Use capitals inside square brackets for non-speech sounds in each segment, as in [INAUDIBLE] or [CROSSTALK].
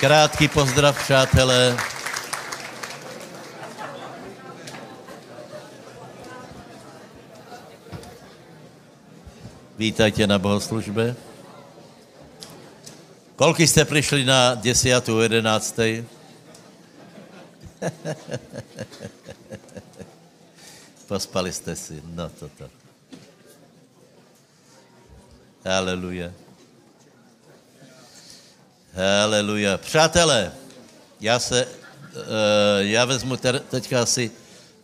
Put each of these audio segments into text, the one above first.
Krátký pozdrav, přátelé. Vítajte na bohoslužbe. Koľko jste přišli na 10. 11. [LAUGHS] Pospali jste si, no toto. Haleluja. Haleluja. Přátelé, já se, uh, já vezmu teďka asi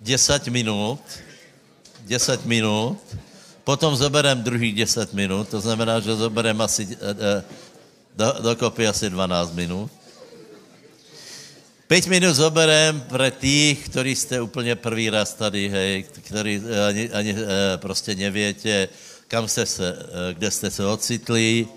10 minut, 10 minut, potom zoberem druhých 10 minut, to znamená, že zoberem asi, uh, do, dokopy asi 12 minut. 5 minut zoberem pre tých, ktorí jste úplně prvý raz tady, hej, ktorí ani, ani prostě neviete, kam jste se, kde jste se ocitli,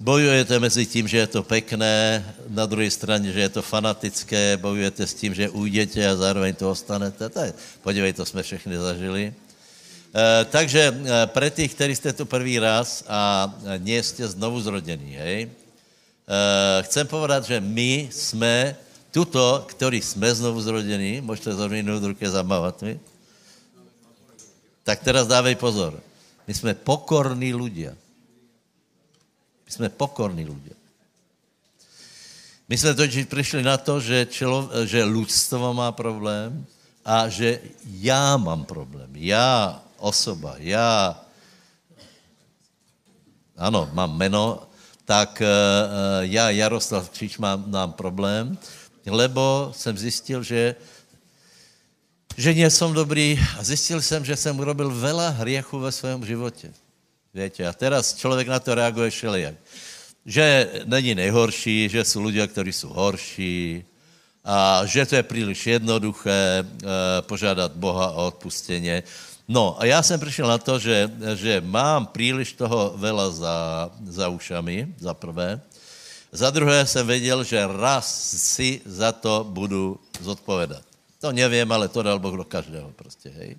Bojujete mezi tím, že je to pekné, na druhé straně, že je to fanatické, bojujete s tím, že ujdete a zároveň to ostanete. Tak, podívej, to jsme všechny zažili. E, takže e, pre tých, ktorí ste tu prvý raz a nie ste znovu zrodení, hej, e, chcem povedať, že my sme tuto, ktorí sme znovu zrodení, môžete zrovnúť ruke zamávať mi, tak teraz dávej pozor. My sme pokorní ľudia. My jsme pokorní ľudia. My jsme totiž přišli na to, že, čelo, že ľudstvo má problém a že já mám problém. Já, osoba, já, ano, mám meno, tak uh, já, Jaroslav Kříč, mám, mám problém, lebo jsem zjistil, že že nie som dobrý a zjistil jsem, že jsem urobil veľa hriechu ve svém životě. Viete, a teraz člověk na to reaguje všelijak. Že není nejhorší, že jsou ľudia, ktorí jsou horší, a že to je příliš jednoduché e, požádat Boha o odpustenie. No a já jsem přišel na to, že, že mám příliš toho vela za, za ušami, za prvé. Za druhé jsem věděl, že raz si za to budu zodpovedať. To nevím, ale to dal Boh do každého prostě, hej.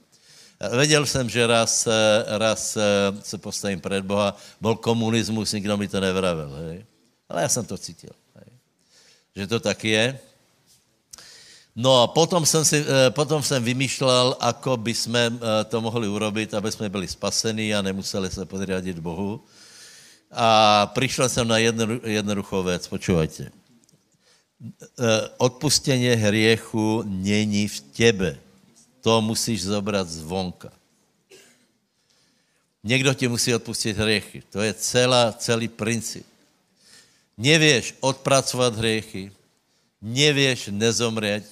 Věděl jsem, že raz, raz se postavím před Boha, byl komunismus, nikdo mi to nevravil, hej. Ale já jsem to cítil, hej. Že to tak je. No a potom jsem, si, potom jsem vymýšlel, ako by jsme to mohli urobit, aby jsme byli spasení a nemuseli se podriadit Bohu. A přišel jsem na jednu, jednoduchou věc, počúvajte. Odpustenie hriechu není v tebe to musíš zobrat zvonka. Někdo ti musí odpustit hriechy. To je celá, celý princip. Nevieš odpracovat hriechy, nevieš nezomrieť,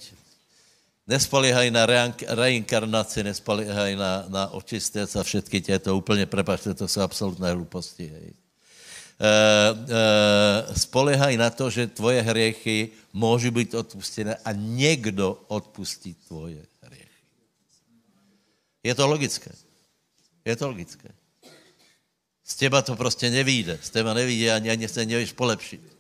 nespoliehaj na reinkarnaci, nespoliehaj na, na očistec a všetky tieto úplně, prepačte, to jsou absolutné hlúposti. Hej. E, e, spoliehaj na to, že tvoje hriechy môžu být odpustené a někdo odpustí tvoje je to logické. Je to logické. Z těba to prostě nevíde. Z těba nevíde ani, ani se nevíš polepšit.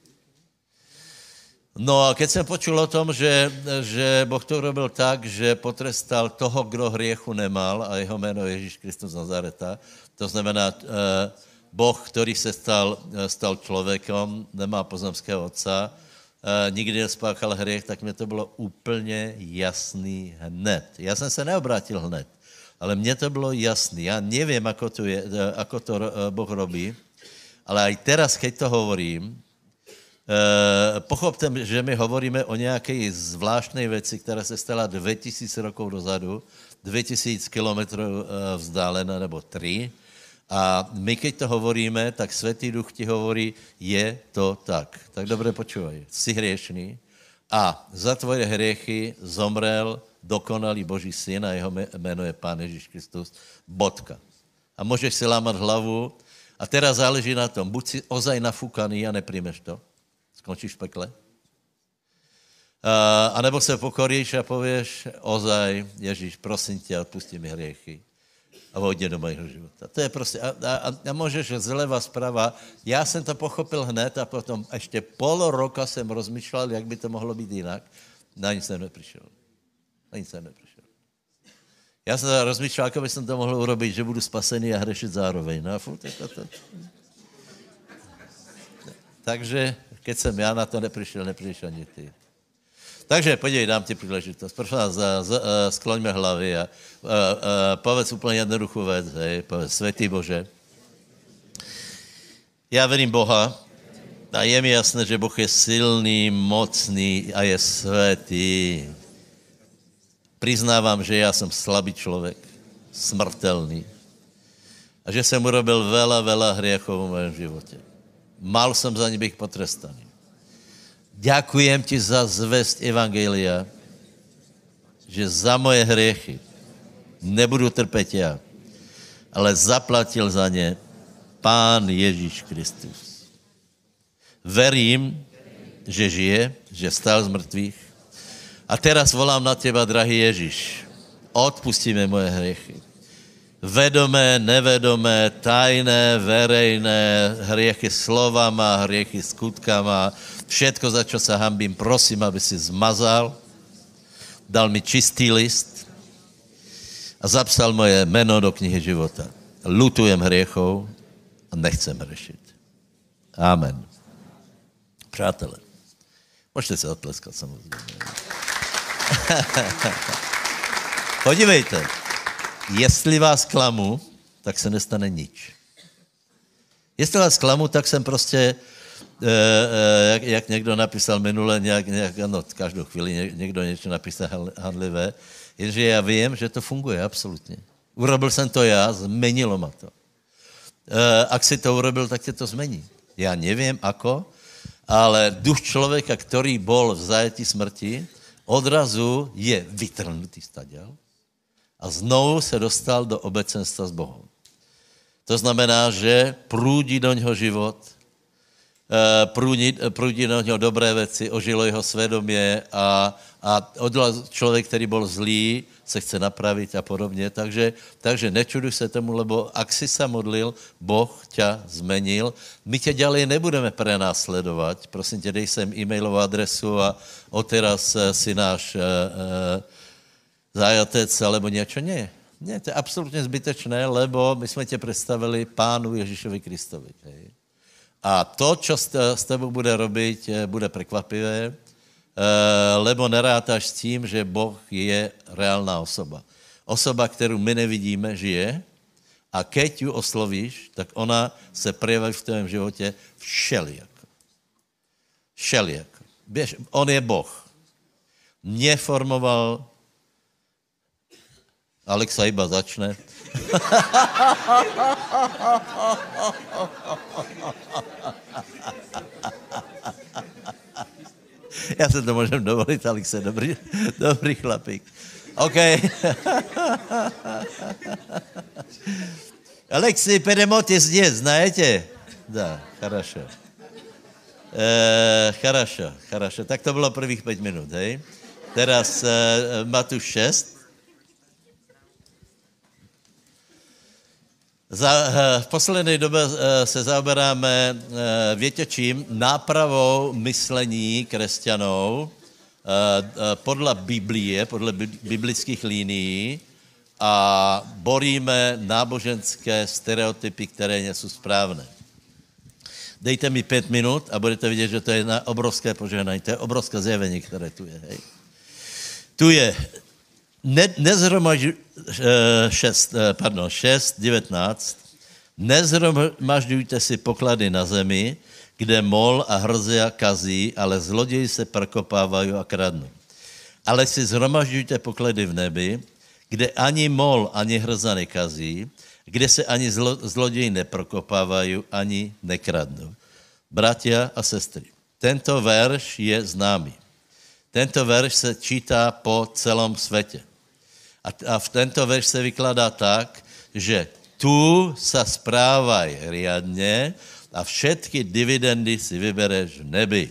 No a keď jsem počul o tom, že, že Boh to robil tak, že potrestal toho, kdo hriechu nemal a jeho jméno je Ježíš Kristus Nazareta, to znamená eh, Boh, který se stal, eh, stal člověkem, nemá pozemského otca, eh, nikdy nespáchal hriech, tak mě to bylo úplně jasný hned. Já jsem se neobrátil hned ale mně to bylo jasné. Já nevím, ako to, je, ako to Boh robí, ale aj teraz, keď to hovorím, Uh, pochopte, že my hovoríme o nějaké zvláštnej věci, která se stala 2000 rokov dozadu, 2000 kilometrů uh, vzdálená, nebo 3. A my, keď to hovoríme, tak Svetý Duch ti hovorí, je to tak. Tak dobře počúvaj. Jsi hriešný a za tvoje hriechy zomrel dokonalý Boží syn a jeho jméno je Pán Ježíš Kristus. Bodka. A můžeš si lámat hlavu a teraz záleží na tom, buď si ozaj nafúkaný a nepríjmeš to, skončíš v pekle, a, a nebo se pokoríš a pověš, ozaj, Ježíš, prosím tě, odpustí mi hriechy a vodě do mého života. To je prostě, a, a, a můžeš zleva, zprava. Já jsem to pochopil hned a potom ještě pol roka jsem rozmýšlel, jak by to mohlo být jinak. Na nic jsem nepřišel. Na nic jsem nepřišel. Já jsem rozmýšlel, jak bych to mohl urobit, že budu spasený a hrešit zároveň. No a furt je to, to. Takže Keď jsem já na to neprišiel, nepřišel ani ty. Takže podívej, dám ti příležitost. Prosím vás, skloňme hlavy a, a, a povedz úplně jednoduchou věc, hej, povedz, Svetý Bože, já verím Boha a je mi jasné, že Boh je silný, mocný a je svetý. Priznávám, že já jsem slabý člověk, smrtelný a že jsem urobil veľa, veľa hriechov v mém životě. Mal jsem za ně bych potrestaný. Ďakujem ti za zvest Evangelia, že za moje hriechy nebudu trpět já, ale zaplatil za ně Pán Ježíš Kristus. Verím, že žije, že stal z mrtvých. A teraz volám na teba, drahý Ježíš. Odpustíme moje hriechy. Vedomé, nevedomé, tajné, verejné, hriechy slovama, hriechy skutkama, všetko, za čo sa hambím, prosím, aby si zmazal, dal mi čistý list a zapsal moje meno do knihy života. Lutujem hriechov a nechcem hrešiť. Amen. Přátelé, můžete se odpleskat samozřejmě. [LAUGHS] Podívejte, jestli vás klamu, tak se nestane nič. Jestli vás klamu, tak jsem prostě Eh, eh, jak, jak někdo napísal minule, nějak, nějak, no, každou chvíli někdo něco napísal handlivé, jenže já vím, že to funguje absolutně. Urobil jsem to já, zmenilo ma to. E, ak si to urobil, tak tě to zmení. Já nevím, ako, ale duch člověka, který bol v zajetí smrti, odrazu je vytrhnutý stadial a znovu se dostal do obecenstva s Bohem. To znamená, že průdí do něho život, prúdi, prúdi na něho dobré věci, ožilo jeho svědomě a, a člověk, který byl zlý, se chce napravit a podobně. Takže, takže nečuduj se tomu, lebo ak si se modlil, Boh ťa zmenil. My tě ďalej nebudeme prenásledovat. Prosím tě, dej sem e-mailovou adresu a odteraz eh, si náš e, e, zajatec alebo něco. Nie. Nie, to je absolutně zbytečné, lebo my jsme tě představili Pánu Ježíšovi Kristovi. Hej. A to, čo s tebou bude robiť, eh, bude prekvapivé, eh, lebo nerátaš s tím, že Boh je reálná osoba. Osoba, kterou my nevidíme, žije a keď ju oslovíš, tak ona se projeví v tvém životě všelijako. Všelijako. Běž, on je Boh. Mě formoval, Alexa iba začne, Já se to můžem dovolit, Alexe, dobrý, dobrý chlapík. OK. Alexi, Pedemoty zde, знаете? Да, хорошо. E, хорошо, хорошо. Tak to bylo prvých 5 minut, hej? Teraz e, Matuš 6. Za, eh, v poslední době eh, se zaoberáme, eh, větě čím, nápravou myslení křesťanů podle Biblie, podle biblických línií a boríme náboženské stereotypy, které nejsou správné. Dejte mi pět minut a budete vidět, že to je obrovské požehnání, to je obrovské zjevení, které tu je. Hej. Tu je ne, nezhromažďuj, 6, eh, eh, pardon, 6, 19, nezhromažďujte si poklady na zemi, kde mol a hrzia kazí, ale zloději se prokopávají a kradnou. Ale si zhromažďujte poklady v nebi, kde ani mol, ani hrza nekazí, kde se ani zlo, zloději neprokopávají, ani nekradnou. Bratia a sestry, tento verš je známý. Tento verš se čítá po celém světě. A, a v tento verš se vykladá tak, že tu sa správaj riadne a všetky dividendy si vybereš v nebi.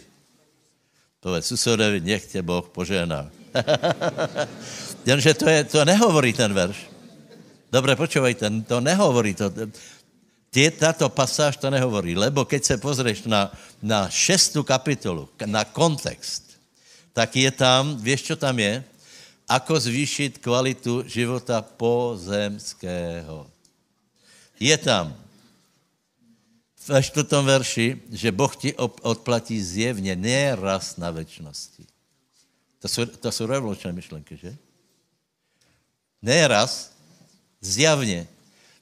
Povedz susedovi, nech tě Boh požehná. [LAUGHS] Jenže to, je, to nehovorí ten verš. Dobre, počúvajte, to nehovorí. To, tie, táto pasáž to nehovorí, lebo keď se pozrieš na, na šestú kapitolu, na kontext, tak je tam, vieš, čo tam je? Ako zvýšit kvalitu života pozemského. Je tam ve čtvrtom verši, že Boh ti odplatí zjevně, ne raz na večnosti. To jsou, to jsou revolučné myšlenky, že? Ne raz, zjavně.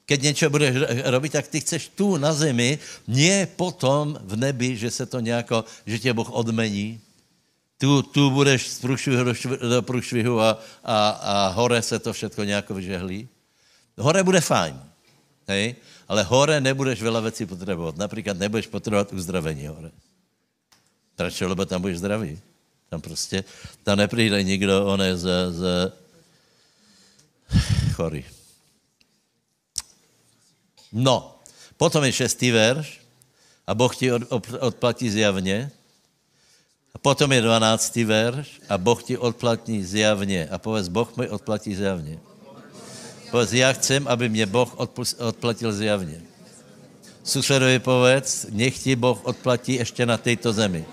Keď něco budeš robit, tak ty chceš tu na zemi, nie potom v nebi, že se to nějako, že tě Boh odmení. Tu, tu budeš z průšvihu do, do průšvihu a, a, a hore se to všechno nějako vyžehlí. Hore bude fajn, hej? ale hore nebudeš veľa vecí potřebovat. Například nebudeš potřebovat uzdravení hore. Proč? Lebo tam budeš zdravý. Tam prostě, tam nepřijde nikdo, on je z, z chorý. No, potom je šestý verš a Boh ti od, od, odplatí zjavně. Potom je dvanáctý verš a Boh ti odplatí zjavně. A povedz, Boh mi odplatí zjavně. Povedz, já chcem, aby mě Boh odplatil zjavně. Susedovi povedz, nech ti Boh odplatí ještě na této zemi.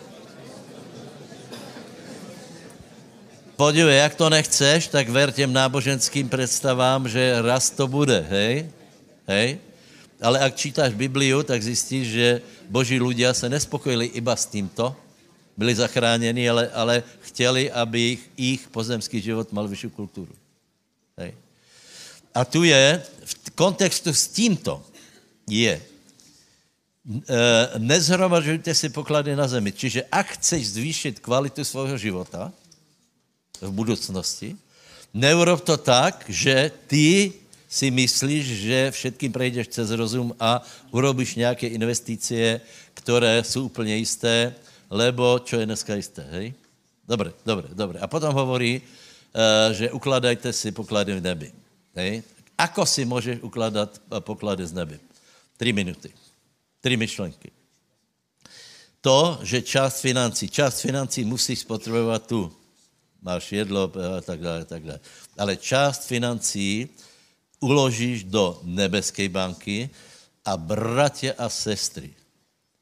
Podívej, jak to nechceš, tak ver těm náboženským představám, že raz to bude, hej? Hej? Ale ak čítáš Bibliu, tak zjistíš, že boží ľudia se nespokojili iba s týmto, byli zachráněni, ale, ale chtěli, aby ich, ich pozemský život mal vyšší kulturu. Hej? A tu je, v kontextu s tímto je, e, nezhromažujte si poklady na zemi. Čiže ak chceš zvýšit kvalitu svého života v budoucnosti, neurob to tak, že ty si myslíš, že všetkým prejdeš cez rozum a urobíš nějaké investície, které jsou úplně jisté, lebo čo je dneska jisté, hej? Dobre, dobre, dobre. A potom hovorí, uh, že ukladajte si poklady v nebi. Hej? Ako si můžeš ukládat poklady z nebe? Tři minuty. Tři myšlenky. To, že část financí, část financí musíš spotřebovat tu. Máš jedlo a tak dále, tak dále. Ale část financí uložíš do nebeské banky a bratě a sestry.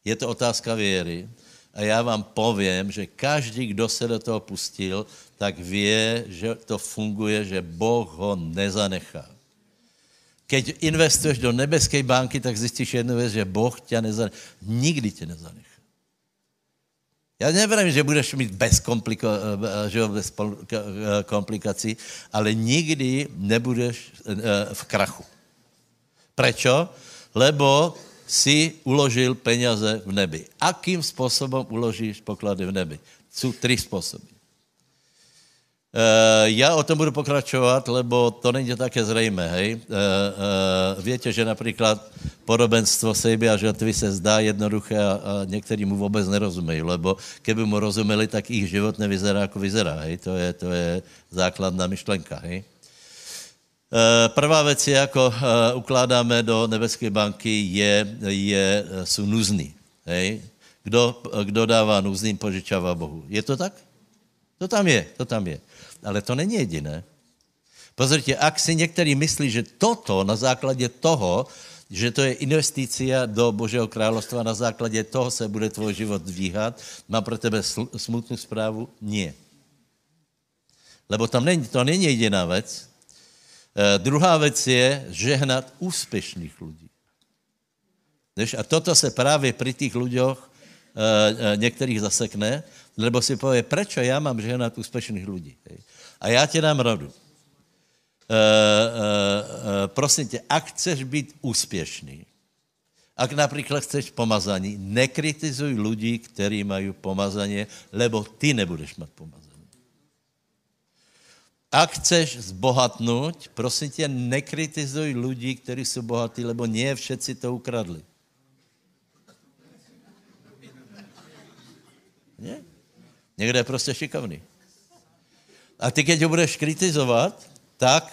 Je to otázka věry. A já vám povím, že každý, kdo se do toho pustil, tak ví, že to funguje, že Boh ho nezanechá. Keď investuješ do nebeské banky, tak zjistíš jednu věc, že Boh tě nezanechá. Nikdy tě nezanechá. Já nevím, že budeš mít bez, kompliko, eh, bez eh, komplikací, ale nikdy nebudeš eh, v krachu. Prečo? Lebo si uložil peněze v nebi. Akým způsobem uložíš poklady v nebi? Jsou tři způsoby. Uh, já o tom budu pokračovat, lebo to není také zřejmé, hej. Uh, uh, víte, že například podobenstvo sejby a žatvy se zdá jednoduché a, a někteří mu vůbec nerozumějí, lebo keby mu rozuměli, tak jejich život nevyzerá, jako vyzerá, hej. To je, to je základná myšlenka, hej. Prvá věc je, jako ukládáme do nebeské banky, je, je, jsou nuzný. Hej? Kdo, kdo dává nuzným, požičává Bohu. Je to tak? To tam je, to tam je. Ale to není jediné. Pozrite, ak si některý myslí, že toto na základě toho, že to je investícia do Božího královstva, na základě toho se bude tvoj život dvíhat, má pro tebe smutnou zprávu? Nie. Lebo tam není, to není jediná věc. E, druhá věc je žehnat úspěšných lidí. A toto se právě při těch lidech e, e, některých zasekne, lebo si povie, prečo ja mám žehnat úspěšných lidí. A já ti dám radu. Uh, uh, prosím tě, ak chceš být úspěšný, ak například chceš pomazaní, nekritizuj lidi, kteří mají pomazaně, lebo ty nebudeš mít pomazaní. Ak chceš zbohatnout, prosím tě, nekritizuj lidi, kteří jsou bohatí, lebo nie všetci to ukradli. Nie? Někde je prostě šikovný. A ty, keď ho budeš kritizovat, tak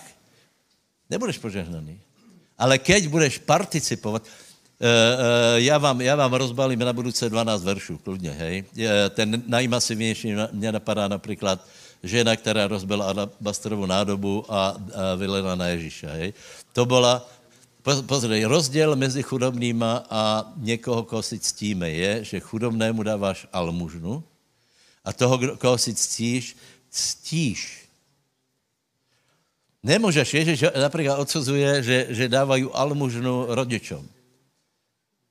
nebudeš požehnaný. Ale keď budeš participovat, uh, uh, já vám, já vám rozbalím na budouce 12 veršů, kludně, hej. Ten najmasivnější mě napadá například žena, která rozbila alabastrovou nádobu a, a vylena na Ježíša, hej. To byla, pozrej, rozdíl mezi chudobnýma a někoho, koho si ctíme, je, že chudobnému dáváš almužnu a toho, koho si ctíš, ctíš. Nemůžeš, Ježiš například odsuzuje, že, že dávají almužnu rodičům.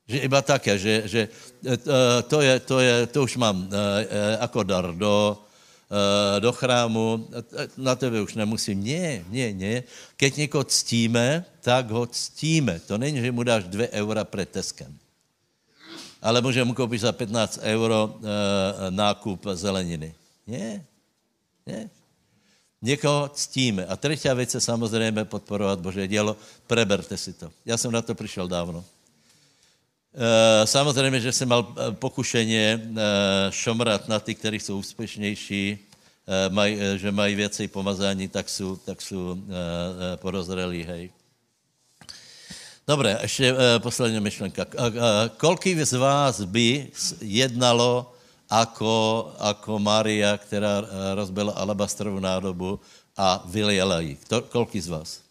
Že iba také, že, že e, to, je, to, je, to už mám e, ako dar do, do chrámu, na tebe už nemusím. Nie, nie, nie. Keď někoho ctíme, tak ho ctíme. To není, že mu dáš 2 eura pred Teskem. Ale může mu koupit za 15 euro nákup zeleniny. Nie, nie. Někoho ctíme. A třetí věc je samozřejmě podporovat Bože dělo. Preberte si to. Já jsem na to přišel dávno. E, samozřejmě, že jsem mal eh, pokušeně e, šomrat na ty, kteří jsou úspěšnější, maj, že mají věcej pomazání, tak jsou, tak jsou porozrelí, hej. Dobre, ještě e, poslední myšlenka. Koľký z vás by jednalo ako, ako Mária, která rozbila alabastrovou nádobu a vyliela ji. Koľký z vás?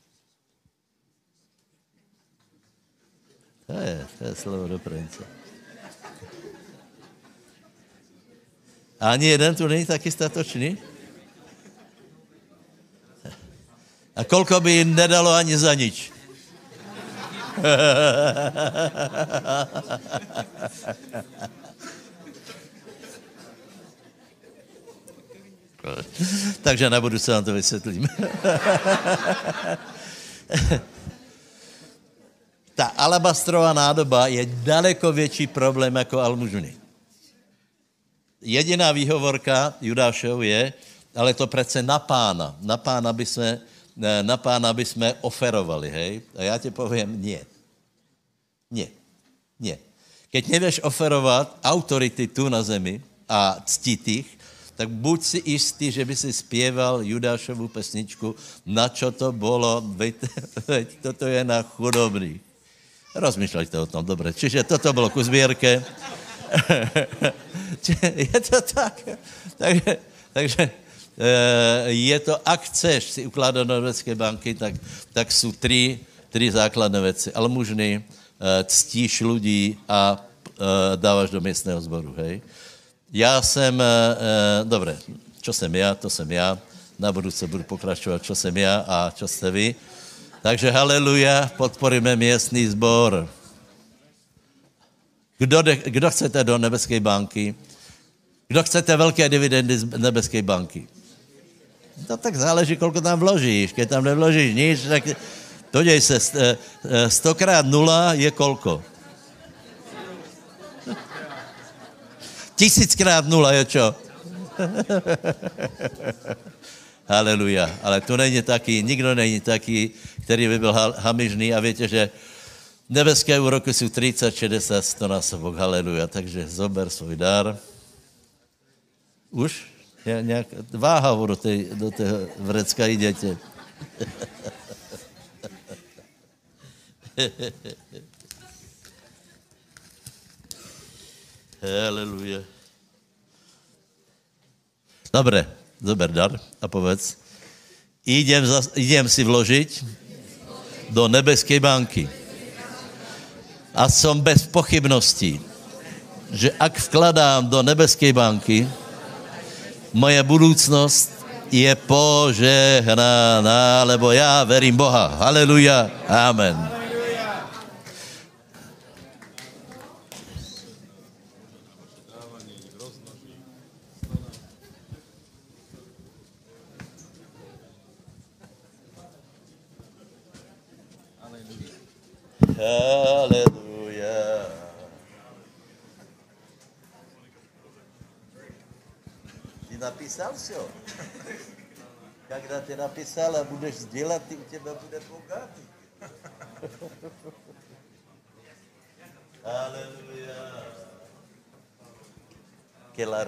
To je, to je slovo do prince. Ani jeden tu není taky statočný? A kolko by jim nedalo ani za nič? [LAUGHS] Takže na se vám to vysvětlím. [LAUGHS] Ta alabastrová nádoba je daleko větší problém jako almužny. Jediná výhovorka Judášov je, ale to přece na pána. Na pána by jsme, na pána by jsme oferovali, hej? A já ti povím, nie. Nie. Nie. Keď nevíš oferovat autority tu na zemi a ctít ich, tak buď si istý, že by si zpěval Judášovu pesničku, na čo to bylo, veď, [LAUGHS] veď toto je na chudobný. Rozmýšľajte o tom, dobre. Čiže toto bylo ku zbierke. [LAUGHS] je to tak. Takže, takže eh, je to, ak chceš si ukládat do nebeské banky, tak, tak jsou tři, tři základné věci. Almužny, eh, ctíš ľudí a eh, dáváš do městného zboru, hej? Já jsem, e, dobré, čo jsem já, to jsem já. Na budouce budu pokračovat, čo jsem já a čo jste vy. Takže haleluja, podporíme městný zbor. Kdo, de, kdo chcete do nebeské banky? Kdo chcete velké dividendy z nebeské banky? No tak záleží, kolko tam vložíš. Když tam nevložíš nic, tak to děj se, e, e, stokrát nula je kolko? [LAUGHS] Tisíckrát nula je čo? [LAUGHS] Haleluja. Ale tu není taký, nikdo není taký, který by byl hamižný a víte, že nebeské úroky jsou 30, 60, 100 násobok. Haleluja. Takže zober svůj dar. Už? Je nějak, váha do, té, do toho vrecka jdete. [LAUGHS] Haleluja. Dobre, zober dar a povedz. Idem, za, idem si vložiť do nebeskej banky. A som bez pochybností, že ak vkladám do nebeskej banky, moje budúcnosť je požehnaná, lebo já verím Boha. Haleluja. Amen. Aleluja. Ty napísal все? Когда ty napísal a budeš sdělat, ty u tebe bude bogatý. Aleluja. Kela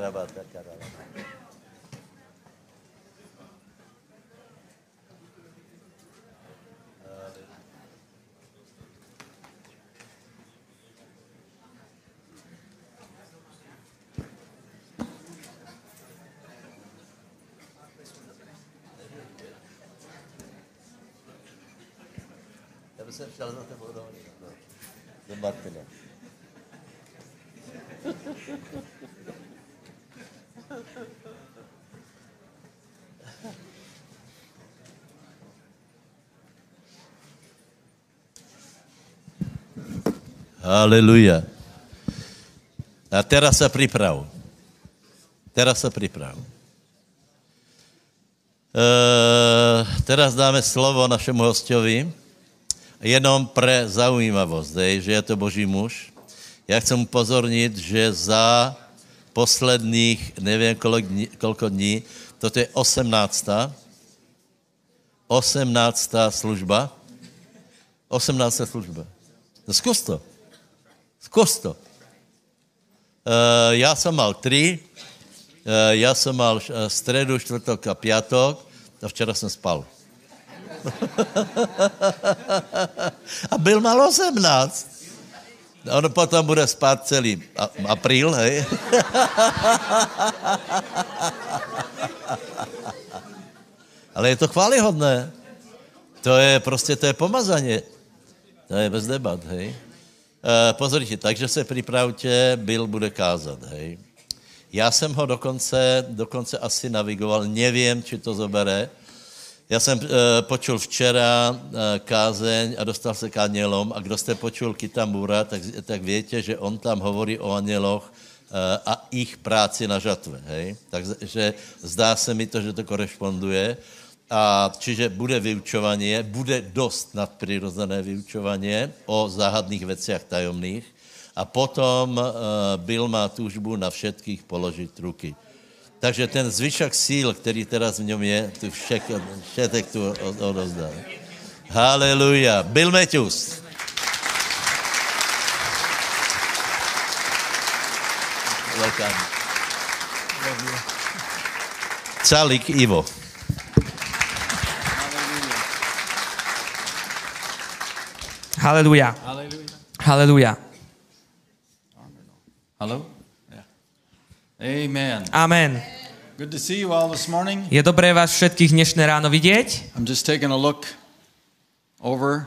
Šel za tebou do do Martina. Aleluja. A teraz sa priprav. Teraz sa priprav. E, teraz dáme slovo našemu hostovi. Jenom pre zaujímavosť, hej, že je to Boží muž. Ja chcem upozorniť, že za posledných, neviem kolik dní, koľko dní, toto je 18. 18. služba. 18. služba. No skús to. Skús to. Uh, ja som mal tri, uh, ja som mal uh, stredu, štvrtok a piatok a včera som spal. [LAUGHS] a byl mal 18. On potom bude spát celý apríl, hej? [LAUGHS] Ale je to chválihodné. To je prostě, to je pomazanie. To je bez debat, hej. E, pozrite, takže se připravte, Bill bude kázat, hej. Já jsem ho dokonce, dokonce asi navigoval, nevím, či to zobere. Já jsem e, počul včera e, kázeň a dostal se k anělom a kdo jste počul Kitamura, tak, tak větě, že on tam hovorí o aněloch e, a ich práci na žatve, hej. Takže zdá se mi to, že to korešponduje. A čiže bude vyučovanie, bude dost nadprirozené vyučovanie o záhadných veciach tajomných a potom uh, Bill má túžbu na všetkých položiť ruky. Takže ten zvyšok síl, který teraz v něm je, tu všek, všetek tu odozdá. Haleluja. Bill Matthews. Welcome. Calik Ivo. Haleluja. Haleluja. Hello? Yeah. Amen. Amen. Good to see you all this morning. Je dobré vás všetkých dnešné ráno vidieť. I'm just taking a look over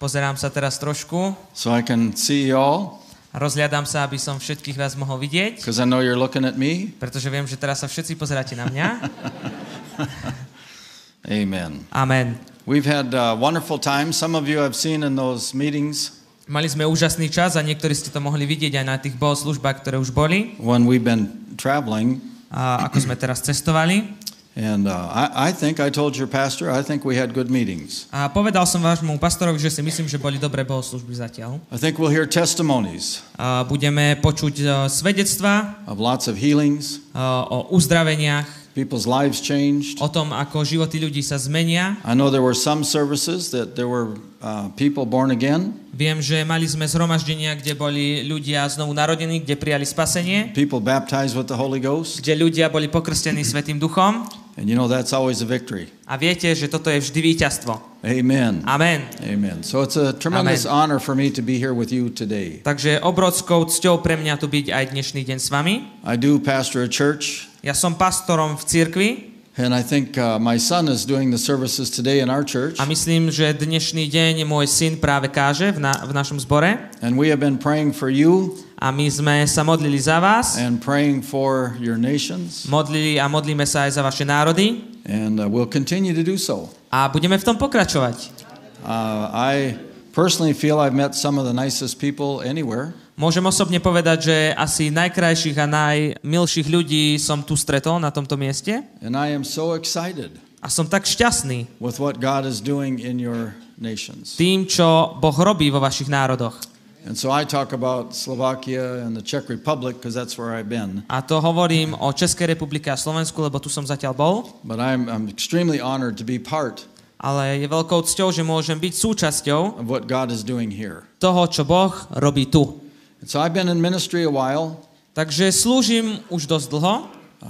Pozerám sa teraz trošku. so I can see you all Rozliadam sa, aby som všetkých vás mohol vidieť, because I know you're looking at me. pretože viem, že teraz sa všetci pozeráte na mňa. [LAUGHS] Amen. Amen. We've had a wonderful time. Some of you have seen in those meetings Mali sme úžasný čas a niektorí ste to mohli vidieť aj na tých bohoslužbách, ktoré už boli, when we've been traveling. a ako sme teraz cestovali. And uh, I, I think I told your pastor, I think we had good meetings. A povedal som vášmu pastorovi, že si myslím, že boli dobré bohoslužby zatiaľ. I think we'll hear testimonies A budeme počuť e, svedectva of lots of healings, e, o uzdraveniach, people's lives changed. o tom, ako životy ľudí sa zmenia. I know there were some services that there were uh, people born again, Viem, že mali sme zhromaždenia, kde boli ľudia znovu narodení, kde prijali spasenie, people baptized with the Holy Ghost. kde ľudia boli pokrstení Svetým duchom. And you know that's always a victory. A viete, že toto je vždy víťazstvo. Amen. Amen. Amen. So it's a tremendous honor for me to be here with you today. Takže obrovskou cťou pre mňa tu byť aj dnešný deň s vami. I do pastor a church, Ja som pastorom v cirkvi and I think uh, my son is doing the services today in our church. a myslím, že dnešný deň môj syn práve káže v, na, v našom zbore. And we have been praying for you A my sme sa modlili za vás, and praying for your nations, modlili a modlíme sa aj za vaše národy and uh, we'll continue to do so. a budeme v tom pokračovať. Uh, I personally feel I've met some of the nicest people anywhere. Môžem osobne povedať, že asi najkrajších a najmilších ľudí som tu stretol na tomto mieste And I am so excited a som tak šťastný with what God is doing in your nations. tým, čo Boh robí vo vašich národoch. And so I talk about Slovakia and the Czech Republic because that's where I've been. A to hovorím o Českej republike a Slovensku, lebo tu som zatiaľ bol, But I'm, I'm extremely honored to be part ale je veľkou cťou, že môžem byť súčasťou toho, čo Boh robí tu. And so I've been in ministry a while, Takže slúžim už dosť dlho, a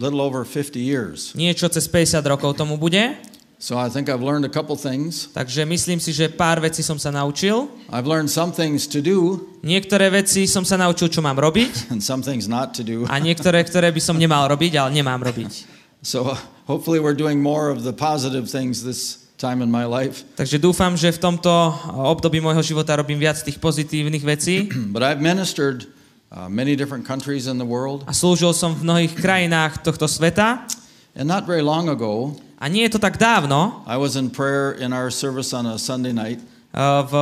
little over 50 years. niečo cez 50 rokov tomu bude, So I think I've learned a couple things. takže myslím si, že pár vecí som sa naučil. I've learned some things to do Niektoré veci som sa naučil, čo mám robiť [LAUGHS] and some things not to do. a niektoré, ktoré by som nemal robiť, ale nemám robiť. [LAUGHS] So uh, hopefully we're doing more of the positive things this time in my life. [CLEARS THROAT] Takže dúfam, že v tomto období môjho života robím viac tých pozitívnych vecí [CLEARS THROAT] But I've ministered uh, many different countries in the world. a slúžil som v mnohých krajinách tohto sveta And not very long ago, a nie je to tak dávno, I was in prayer in our service on a Sunday night. uh, v,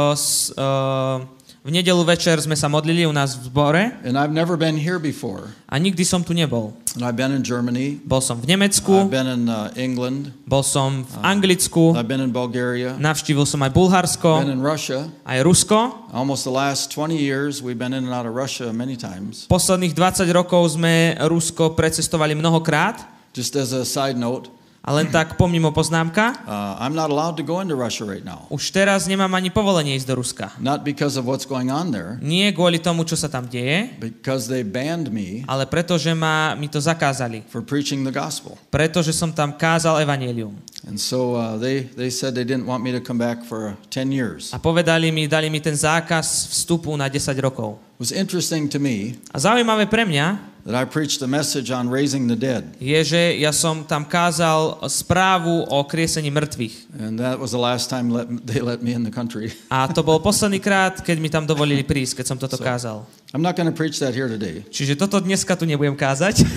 uh, V nedelu večer sme sa modlili u nás v zbore and I've never been here before. a nikdy som tu nebol. And I've been in Germany, Bol som v I've Nemecku, been in uh, England, bol som v Anglicku, I've been in Bulgaria, navštívil som aj been Bulharsko, in Russia. aj Rusko. Almost the last 20 years, we've been in and out of Russia many times. Posledných 20 rokov sme Rusko precestovali mnohokrát. Just as a side note, A len tak pomimo poznámka, uh, I'm not allowed to go into Russia right now. už teraz nemám ani povolenie ísť do Ruska. Not because of what's going on there, Nie kvôli tomu, čo sa tam deje, because they banned me ale preto, že ma, mi to zakázali. for preaching the gospel. Pretože som tam kázal evanelium. And so uh, they, they said they didn't want me to come back for uh, 10 years. A povedali mi, dali mi ten zákaz vstupu na 10 rokov. It was interesting to me A zaujímavé pre mňa that I preached a message on raising the dead. je, že ja som tam kázal správu o kriesení mŕtvych. And that was the last time let, they let me in the country. [LAUGHS] A to bol posledný krát, keď mi tam dovolili prísť, keď som toto So- kázal. I'm not going to preach that here today. Čiže toto dneska tu nebudem kázať. [LAUGHS]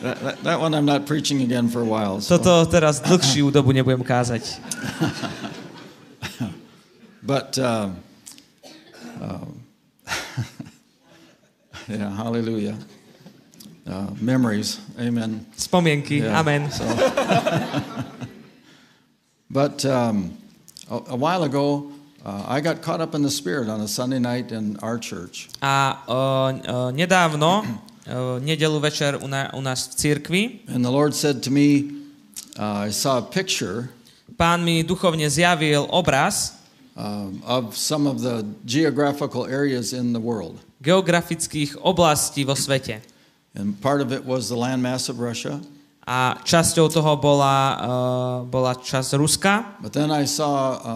That, that, one I'm not preaching again for a while. So. Toto teraz dlhšiu dobu nebudem kázať. [LAUGHS] But, um, [LAUGHS] yeah, hallelujah. Uh, memories, amen. Spomienky, Yeah, amen. So. [LAUGHS] but um, a, a while ago, uh, I got caught up in the Spirit on a Sunday night in our church. A o, nedávno, [CLEARS THROAT] nedelu večer u, na, u nás v cirkvi, And the Lord said to me, uh, I saw a picture pán mi duchovne zjavil obraz um, of some of the geographical areas in the world. geografických oblastí vo svete. And part of it was the landmass of Russia. A časťou toho bola, uh, bola časť Ruska. But then I saw, uh,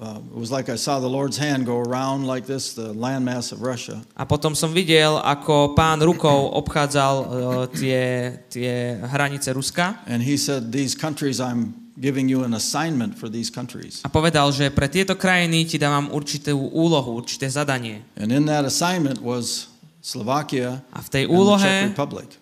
uh, it was like I saw the Lord's hand go around like this, the landmass of Russia. A potom som videl, ako pán rukou obchádzal uh, tie, tie hranice Ruska. And he said, These countries, I'm giving you an assignment for these countries. A povedal, že pre tieto krajiny ti dávam určitú úlohu, určité zadanie. And in that assignment was Slovakia A v tej úlohe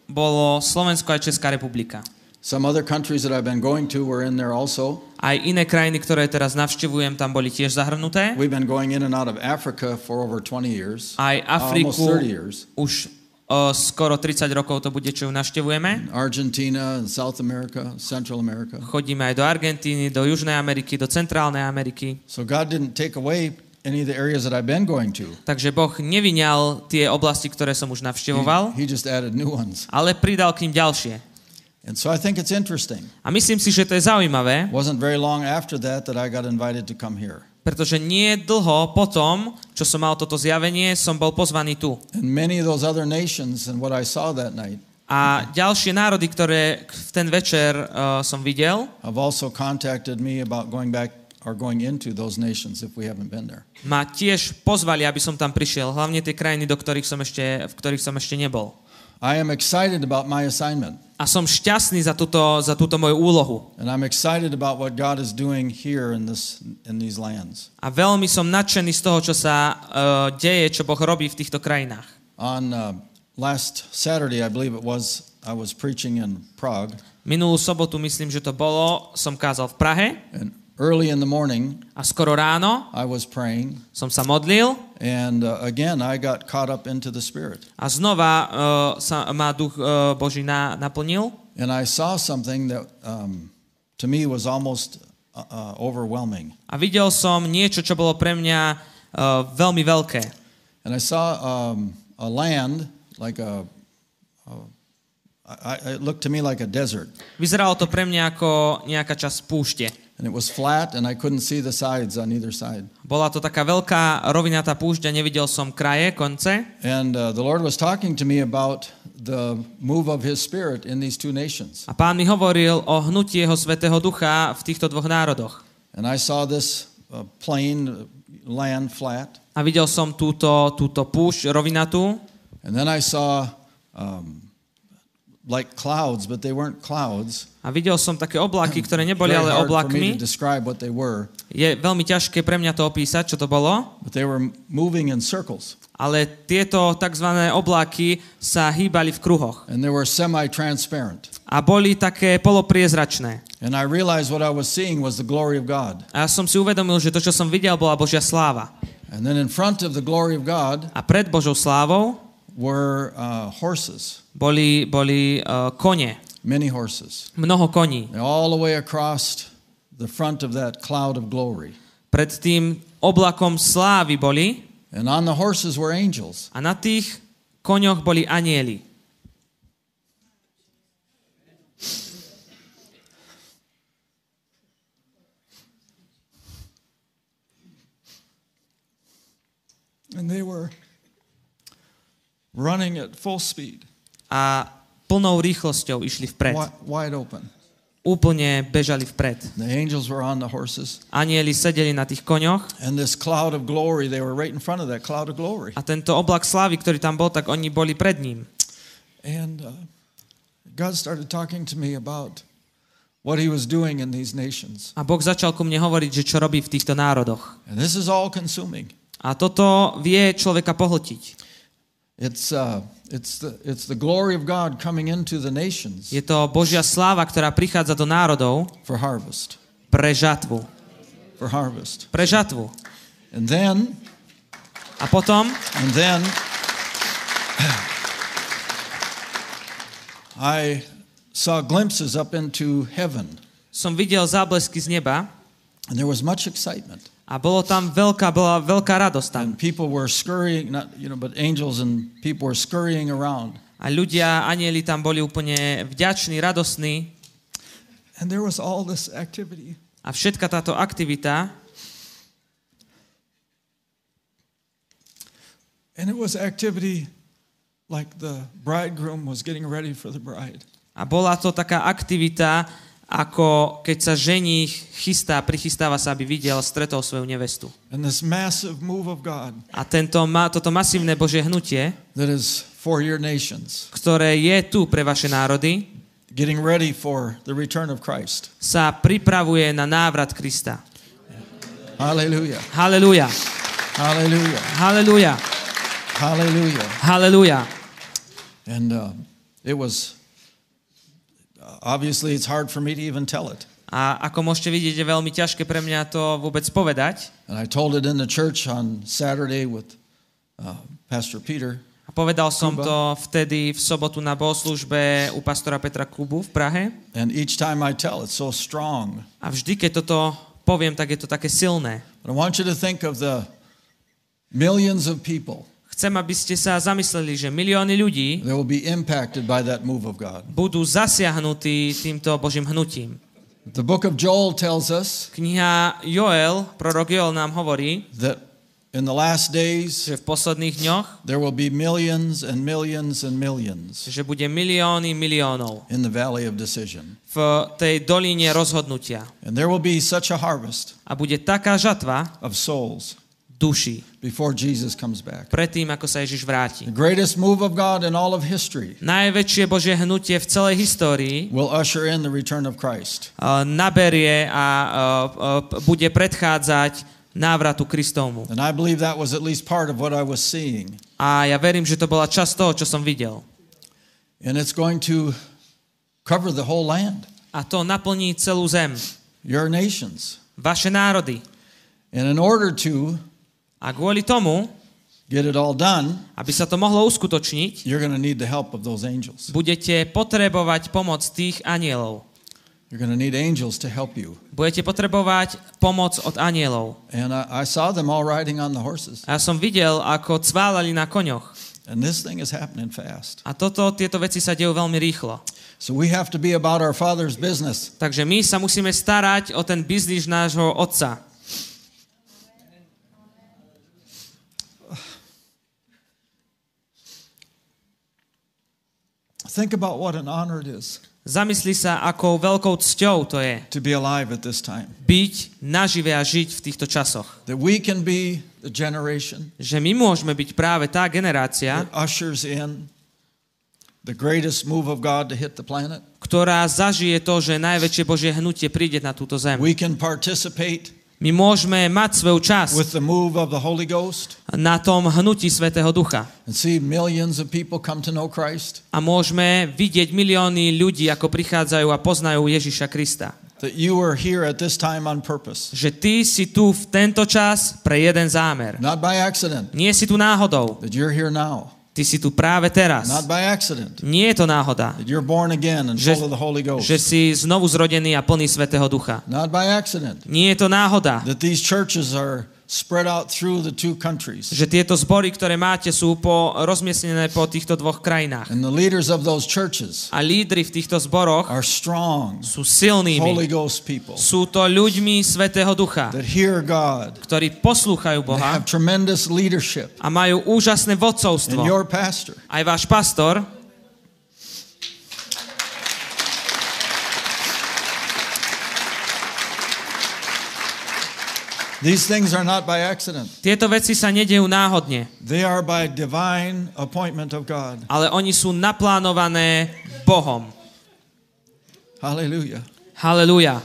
bolo Slovensko aj Česká republika. Some other countries that I've been going to were in there also. Aj iné krajiny, ktoré teraz navštevujem, tam boli tiež zahrnuté. We've been going in and out of Africa for over 20 years. Aj Afriku 30 years. už o, skoro 30 rokov to bude, čo ju navštevujeme. Argentina South America, Central America. Chodíme aj do Argentíny, do Južnej Ameriky, do Centrálnej Ameriky. So God didn't take away any of the areas that I've been going to. Takže Boh nevyňal tie oblasti, ktoré som už navštevoval, He, he just added new ones. ale pridal k ním ďalšie. And so I think it's interesting. A myslím si, že to je zaujímavé, wasn't very long after that that I got invited to come here. Pretože nie dlho potom, čo som mal toto zjavenie, som bol pozvaný tu. And many of those other nations and what I saw that night A ďalšie národy, ktoré v ten večer uh, som videl, have also contacted me about going back or going into those nations if we haven't been there. ma tiež pozvali, aby som tam prišiel. Hlavne tie krajiny, do ktorých som ešte, v ktorých som ešte nebol. I am excited about my assignment A som šťastný za túto, za túto moju úlohu. and I'm excited about what God is doing here in this in these lands. A veľmi som nadšený z toho, čo sa uh, deje, čo Boh robí v týchto krajinách. On uh, last Saturday, I believe it was, I was preaching in Prague Minulú sobotu, myslím, že to bolo, som kázal v Prahe and early in the morning a skoro ráno I was praying som sa modlil and uh, again I got caught up into the spirit. a znova uh, sa ma duch uh, Boží na, naplnil And I saw something that um, to me was almost uh, uh, overwhelming. a videl som niečo, čo bolo pre mňa uh, veľmi veľké. And I saw um, a land like a, a I, it looked to me like a desert. Vyzeralo to pre mňa ako nejaká časť púšte. And it was flat and I couldn't see the sides on either side. Bola to taká veľká rovinatá púšť a nevidel som kraje, konce. And uh, the Lord was talking to me about the move of his spirit in these two nations. A pán mi hovoril o hnutí jeho svetého ducha v týchto dvoch národoch. And I saw this uh, plain land flat. A videl som túto, túto púšť rovinatú And then I saw um, like clouds, but they weren't clouds. A videl som také oblaky, ktoré neboli ale oblakmi. describe what they were, Je veľmi ťažké pre mňa to opísať, čo to bolo. but they were moving in circles, Ale tieto tzv. oblaky sa hýbali v kruhoch. and they were semi-transparent. A boli také polopriezračné. And I realized what I was seeing was the glory of God. A ja som si uvedomil, že to, čo som videl, bola Božia sláva. And then in front of the glory of God A pred Božou slávou were uh, horses, boli, boli uh, kone. many horses, Mnoho koní. all the way across the front of that cloud of glory. Pred tým oblakom slávy boli And on the horses were angels. a na tých koňoch boli anieli. And they were running at full speed, A plnou rýchlosťou išli vpred. wi- wide open. Úplne bežali vpred. The angels were on the horses, Anieli sedeli na tých koňoch and this cloud of glory, they were right in front of that cloud of glory. a tento oblak slávy, ktorý tam bol, tak oni boli pred ním. And uh, God started talking to me about what He was doing in these nations. A Boh začal ku mne hovoriť, že čo robí v týchto národoch. And this is all consuming. A toto vie človeka pohltiť. It's, uh, it's, the, it's the glory of God coming into the nations Je to Božia sláva, ktorá prichádza do národov for harvest, pre žatvu. for harvest. Pre žatvu. And then, A potom and then, I saw glimpses up into heaven, som videl záblesky z neba and there was much excitement. A bolo tam veľká, bola veľká radosť tam. And people were scurrying, not, you know, but angels and people were scurrying around. A ľudia, anieli tam boli úplne vďační, radosní And there was all this activity. a všetka táto aktivita And it was activity like the bridegroom was getting ready for the bride. a bola to taká aktivita, ako keď sa ženích chystá, prichystáva sa, aby videl, stretol svoju nevestu. And this massive move of God A tento, toto masívne Božie hnutie, that is for your nations, ktoré je tu pre vaše národy, getting ready for the return of Christ. sa pripravuje na návrat Krista. Hallelujah. Hallelujah. halelúja, Hallelujah. halelúja. And uh, it was obviously it's hard for me to even tell it. A ako môžete vidieť, je veľmi ťažké pre mňa to vôbec povedať. And I told it in the church on Saturday with uh, Pastor Peter. A povedal som Kuba. to vtedy v sobotu na bohoslužbe u pastora Petra Kubu v Prahe. And each time I tell, it's so strong. A vždy, keď toto poviem, tak je to také silné. But I want you to think of the millions of people Chcem, aby ste sa zamysleli, že milióny ľudí budú zasiahnutí týmto Božím hnutím. The book of Joel tells us Kniha Joel, prorok Joel nám hovorí, that in the last days že v posledných dňoch, there will be millions and millions and millions že bude milióny miliónov in the valley of decision. v tej dolíne rozhodnutia. And there will be such a harvest A bude taká žatva of souls duší before Jesus comes back. predtým, ako sa Ježiš vráti. The greatest move of God in all of history Najväčšie Božie hnutie v celej histórii will usher in the return of Christ. uh, naberie a uh, uh, bude predchádzať návratu Kristovmu. And I believe that was at least part of what I was seeing. A ja verím, že to bola časť toho, čo som videl. And it's going to cover the whole land, A to naplní celú zem. your nations. Vaše národy. And in order to A kvôli tomu, get it all done, aby sa to mohlo uskutočniť, you're going to need the help of those angels. budete potrebovať pomoc tých anielov. You're going to need angels to help you. Budete potrebovať pomoc od anielov. And I, I saw them all riding on the horses. A ja som videl, ako cválali na koňoch. And this thing is happening fast. A toto, tieto veci sa dejú veľmi rýchlo. So we have to be about our Father's business. Takže my sa musíme starať o ten biznis nášho otca. Think about what an honor it is Zamysli sa, akou veľkou cťou to je to be alive at this time. byť nažive a žiť v týchto časoch. That we can be the generation Že my môžeme byť práve tá generácia, that ushers in the greatest move of God to hit the planet. ktorá zažije to, že najväčšie Božie hnutie príde na túto zem. We can participate My môžeme mať svoju časť with the move of the Holy Ghost na tom hnutí Svetého Ducha. and see millions of people come to know Christ. A môžeme vidieť milióny ľudí, ako prichádzajú a poznajú Ježiša Krista. That you are here at this time on purpose, Že ty si tu v tento čas pre jeden zámer. not by accident, Nie si tu náhodou. that you're here now, Ty si tu práve teraz. not by accident, Nie je to náhoda. that you're born again and Že, full of the Holy Ghost, že si znovu zrodený a plný Svetého Ducha. not by accident, Nie je to náhoda. that these churches are spread out through the two countries. Že tieto zbory, ktoré máte, sú po, rozmiestnené po týchto dvoch krajinách. And the leaders of those churches A lídry v týchto zboroch are strong, sú Holy silnými. Ghost people Sú to ľuďmi Svetého Ducha, that hear God. ktorí poslúchajú Boha have tremendous leadership. a majú úžasné And vodcovstvo. your pastor Aj váš pastor These things are not by accident. Tieto veci sa nedejú náhodne, They are by divine appointment of God. ale oni sú naplánované Bohom. Hallelujah. Halelúja,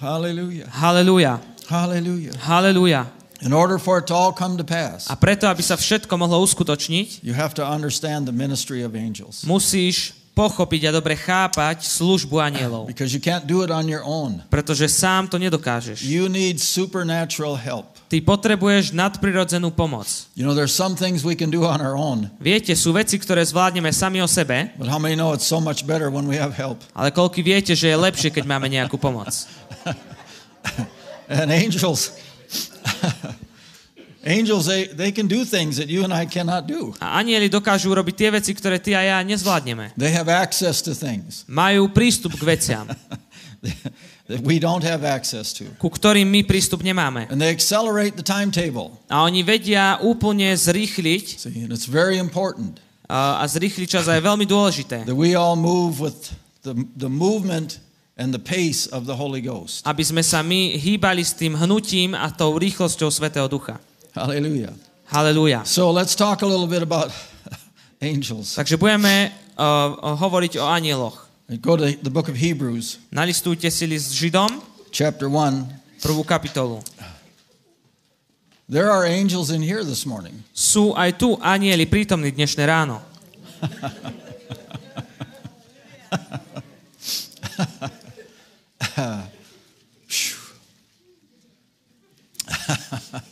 Hallelujah. halelúja, Hallelujah. halelúja. In order for it to all come to pass, A preto, aby sa všetko mohlo uskutočniť, you have to understand the ministry of angels. musíš pochopiť a dobre chápať službu anielov. Because you can't do it on your own. Pretože sám to nedokážeš. You need supernatural help. Ty potrebuješ nadprirodzenú pomoc. You know, there's some things we can do on our own, Viete, sú veci, ktoré zvládneme sami o sebe, but how many know it's so much better when we have help? ale koľko viete, že je lepšie, keď máme nejakú pomoc. [LAUGHS] And angels, [LAUGHS] angels, they, they can do things that you and I cannot do. A anieli dokážu urobiť tie veci, ktoré ty a ja nezvládneme. They have access to things Majú prístup k veciam, [LAUGHS] that we don't have access to. ku ktorým my prístup nemáme. And they accelerate the timetable. A oni vedia úplne zrýchliť See, and it's very important a, a zrýchliť čas je veľmi dôležité, that we all move with the, the movement and the pace of the Holy Ghost. aby sme sa my hýbali s tým hnutím a tou rýchlosťou Svetého Ducha. Hallelujah. Halelúja. So let's talk a little bit about [LAUGHS] angels. Takže budeme uh, hovoriť o anieloch. Go to the book of Hebrews, Nalistujte si list Židom, chapter 1. prvú kapitolu. There are angels in here this morning. Sú aj tu anieli prítomní dnešné ráno. [LAUGHS] [LAUGHS]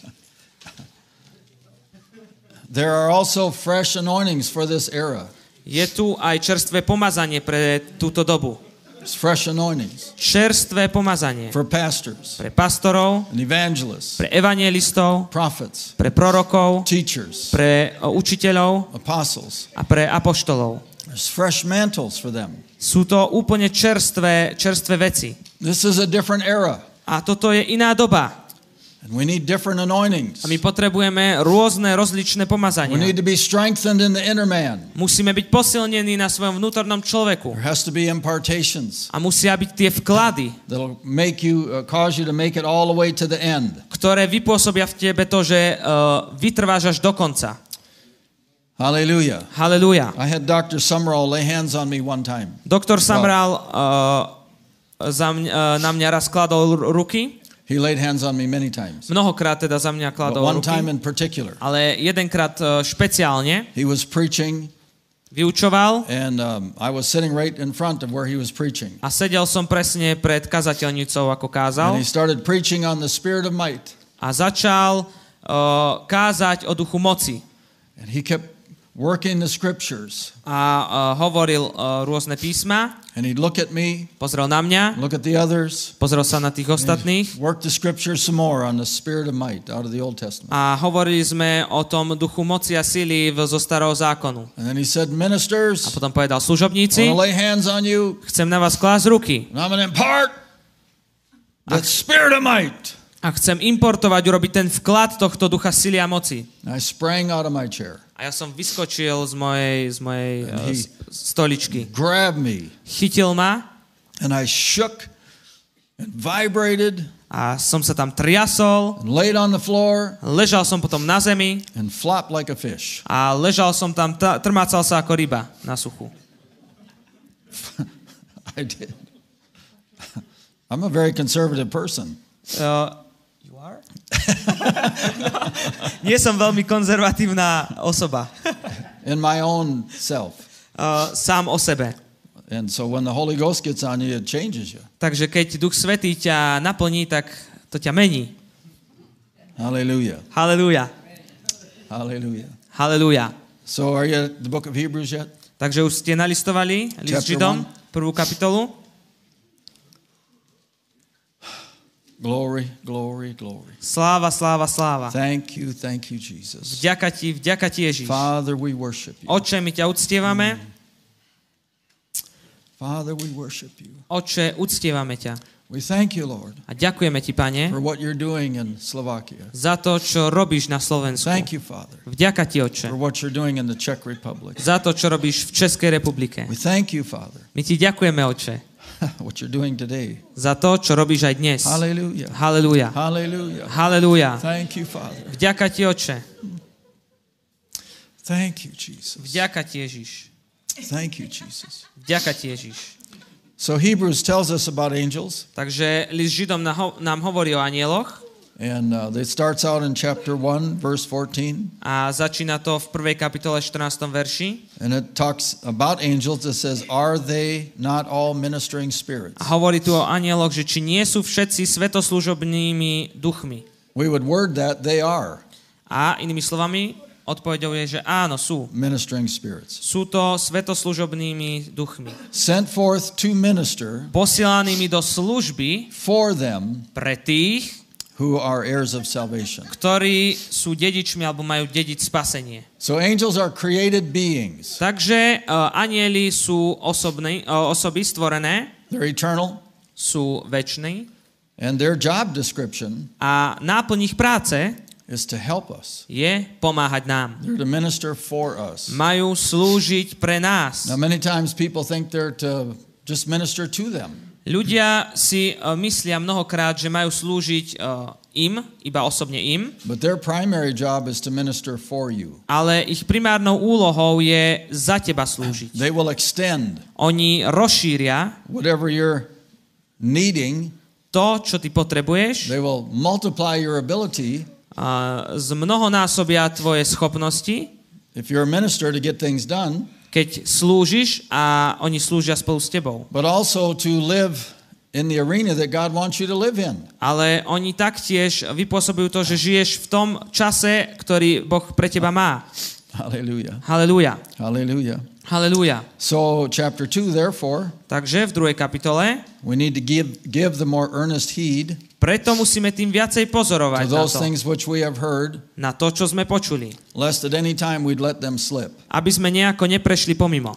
There are also fresh anointings for this era. Je tu aj čerstvé pomazanie pre túto dobu. Fresh anointings Čerstvé pomazanie for pastors pre pastorov, and evangelists, pre evangelistov, prophets, pre prorokov, teachers, pre o, učiteľov apostles. a pre apoštolov. There's fresh mantles for them. Sú to úplne čerstvé, čerstvé veci. This is a different era, A toto je iná doba. And we need different anointings. A my potrebujeme rôzne rozličné We pomazania. need to be strengthened in the inner man. Musíme byť posilnení na svojom vnútornom človeku. There has to be impartations A musia byť tie vklady, that'll make you, uh, cause you to make it all the way to the end. ktoré vypôsobia v tebe to, že uh, vytrváš až do konca. Hallelujah. Halelúja. I had Dr. Summerall lay hands on me one time. Doktor Samral uh, za mňa, uh, na mňa raz kladol ruky. He laid hands on me many times. Mnohokrát teda za mňa kladol one time ruky. in particular, Ale jedenkrát uh, špeciálne he was preaching, vyučoval and um, I was sitting right in front of where he was preaching. a sedel som presne pred kazateľnicou, ako And kázal. he started preaching on the spirit of might. A začal uh, kázať o duchu moci. And he kept working the scriptures. A uh, hovoril uh, rôzne písma, And he'd look at me, pozrel na mňa, look at the others, pozrel sa na tých ostatných work the scriptures some more on the spirit of might out of the Old Testament. a hovorili sme o tom duchu moci a síly v- zo starého zákonu. And then he said, A Ministers, potom povedal, služobníci, to lay hands on you, chcem na vás klásť ruky and I'm going to impart the spirit of might. A chcem importovať, urobiť ten vklad tohto ducha síly a moci. I sprang out of my chair, A ja som vyskočil z mojej, z mojej uh, stoličky. grabbed me, Chytil ma and I shook and vibrated A som sa tam triasol, and laid on the floor ležal som potom na zemi and flopped like a fish. a ležal som tam, t- trmácal sa ako ryba na suchu. [LAUGHS] I did. I'm a very conservative person. Uh? [LAUGHS] Nie som veľmi konzervatívna osoba. in my own self. Uh, sám o sebe. And so when the Holy Ghost gets on you, it changes you. Takže keď Duch Svetý ťa naplní, tak to ťa mení. Hallelujah. Halelúja. Hallelujah. Halelúja. So are you the book of Hebrews yet? Takže už ste nalistovali list Chapter Židom, prvú kapitolu. Glory, glory, glory. Sláva, sláva, sláva. Thank you, thank you, Jesus. Vďaka ti, vďaka ti Ježiš. Father, we worship you. Oče, my ťa uctievame. Father, we worship you. Oče, uctievame ťa. We thank you, Lord, A ďakujeme ti, pane, for what you're doing in Slovakia. za to, čo robíš na Slovensku. Thank you, Father, Vďaka ti, Oče, for what you're doing in the Czech Republic. za to, čo robíš v Českej republike. We thank you, Father, My ti ďakujeme, Oče, [LAUGHS] what you're doing today. za to, čo robíš aj dnes. Hallelujah. Halelúja. Hallelujah. Thank you, Father. Vďaka ti, Oče. Thank you, Jesus. Vďaka ti, Ježiš. Thank you, Jesus. Vďaka ti, Ježiš. So Hebrews tells us about angels, Takže list Židom nám hovorí o anieloch and uh, it starts out in chapter 1, verse 14, a začína to v prvej kapitole 14. verši and it talks about angels. It says, Are they not all ministering spirits? a hovorí tu o anieloch, že či nie sú všetci svetoslužobnými duchmi. We would word that they are A inými slovami, odpovedou je, že áno, sú. ministering spirits. Sú to svetoslužobnými duchmi. Sent forth to minister Posielanými do služby for them pre tých, who are heirs of salvation. ktorí sú dedičmi alebo majú dediť spasenie. So angels are created beings, Takže uh, anieli sú osobní, uh, osoby stvorené, they're eternal, sú väčší and their job description a náplň ich práce is to help us. je pomáhať nám. They're to minister for us. Majú slúžiť pre nás. Now, many times people think they're to just minister to them. Ľudia si uh, myslia mnohokrát, že majú slúžiť uh, im, iba osobne im, But their primary job is to minister for you. ale ich primárnou úlohou je za teba slúžiť. They will extend Oni rozšíria whatever you're needing, to, čo ty potrebuješ, they will multiply your ability. A zmnohonásobia tvoje schopnosti, if you're a minister to get things done, keď slúžiš a oni slúžia spolu s tebou. but also to live in the arena that God wants you to live in. Ale oni taktiež vypôsobujú to, že žiješ v tom čase, ktorý Boh pre teba má. Hallelujah. Halelúja. Hallelujah. Halelúja. So, chapter 2, therefore, Takže v druhej kapitole we need to give, give the more earnest heed preto musíme tým viacej to pozorovať na those to, things which we have heard, na to, čo sme počuli. lest at any time we'd let them slip. Aby sme nejako neprešli pomimo.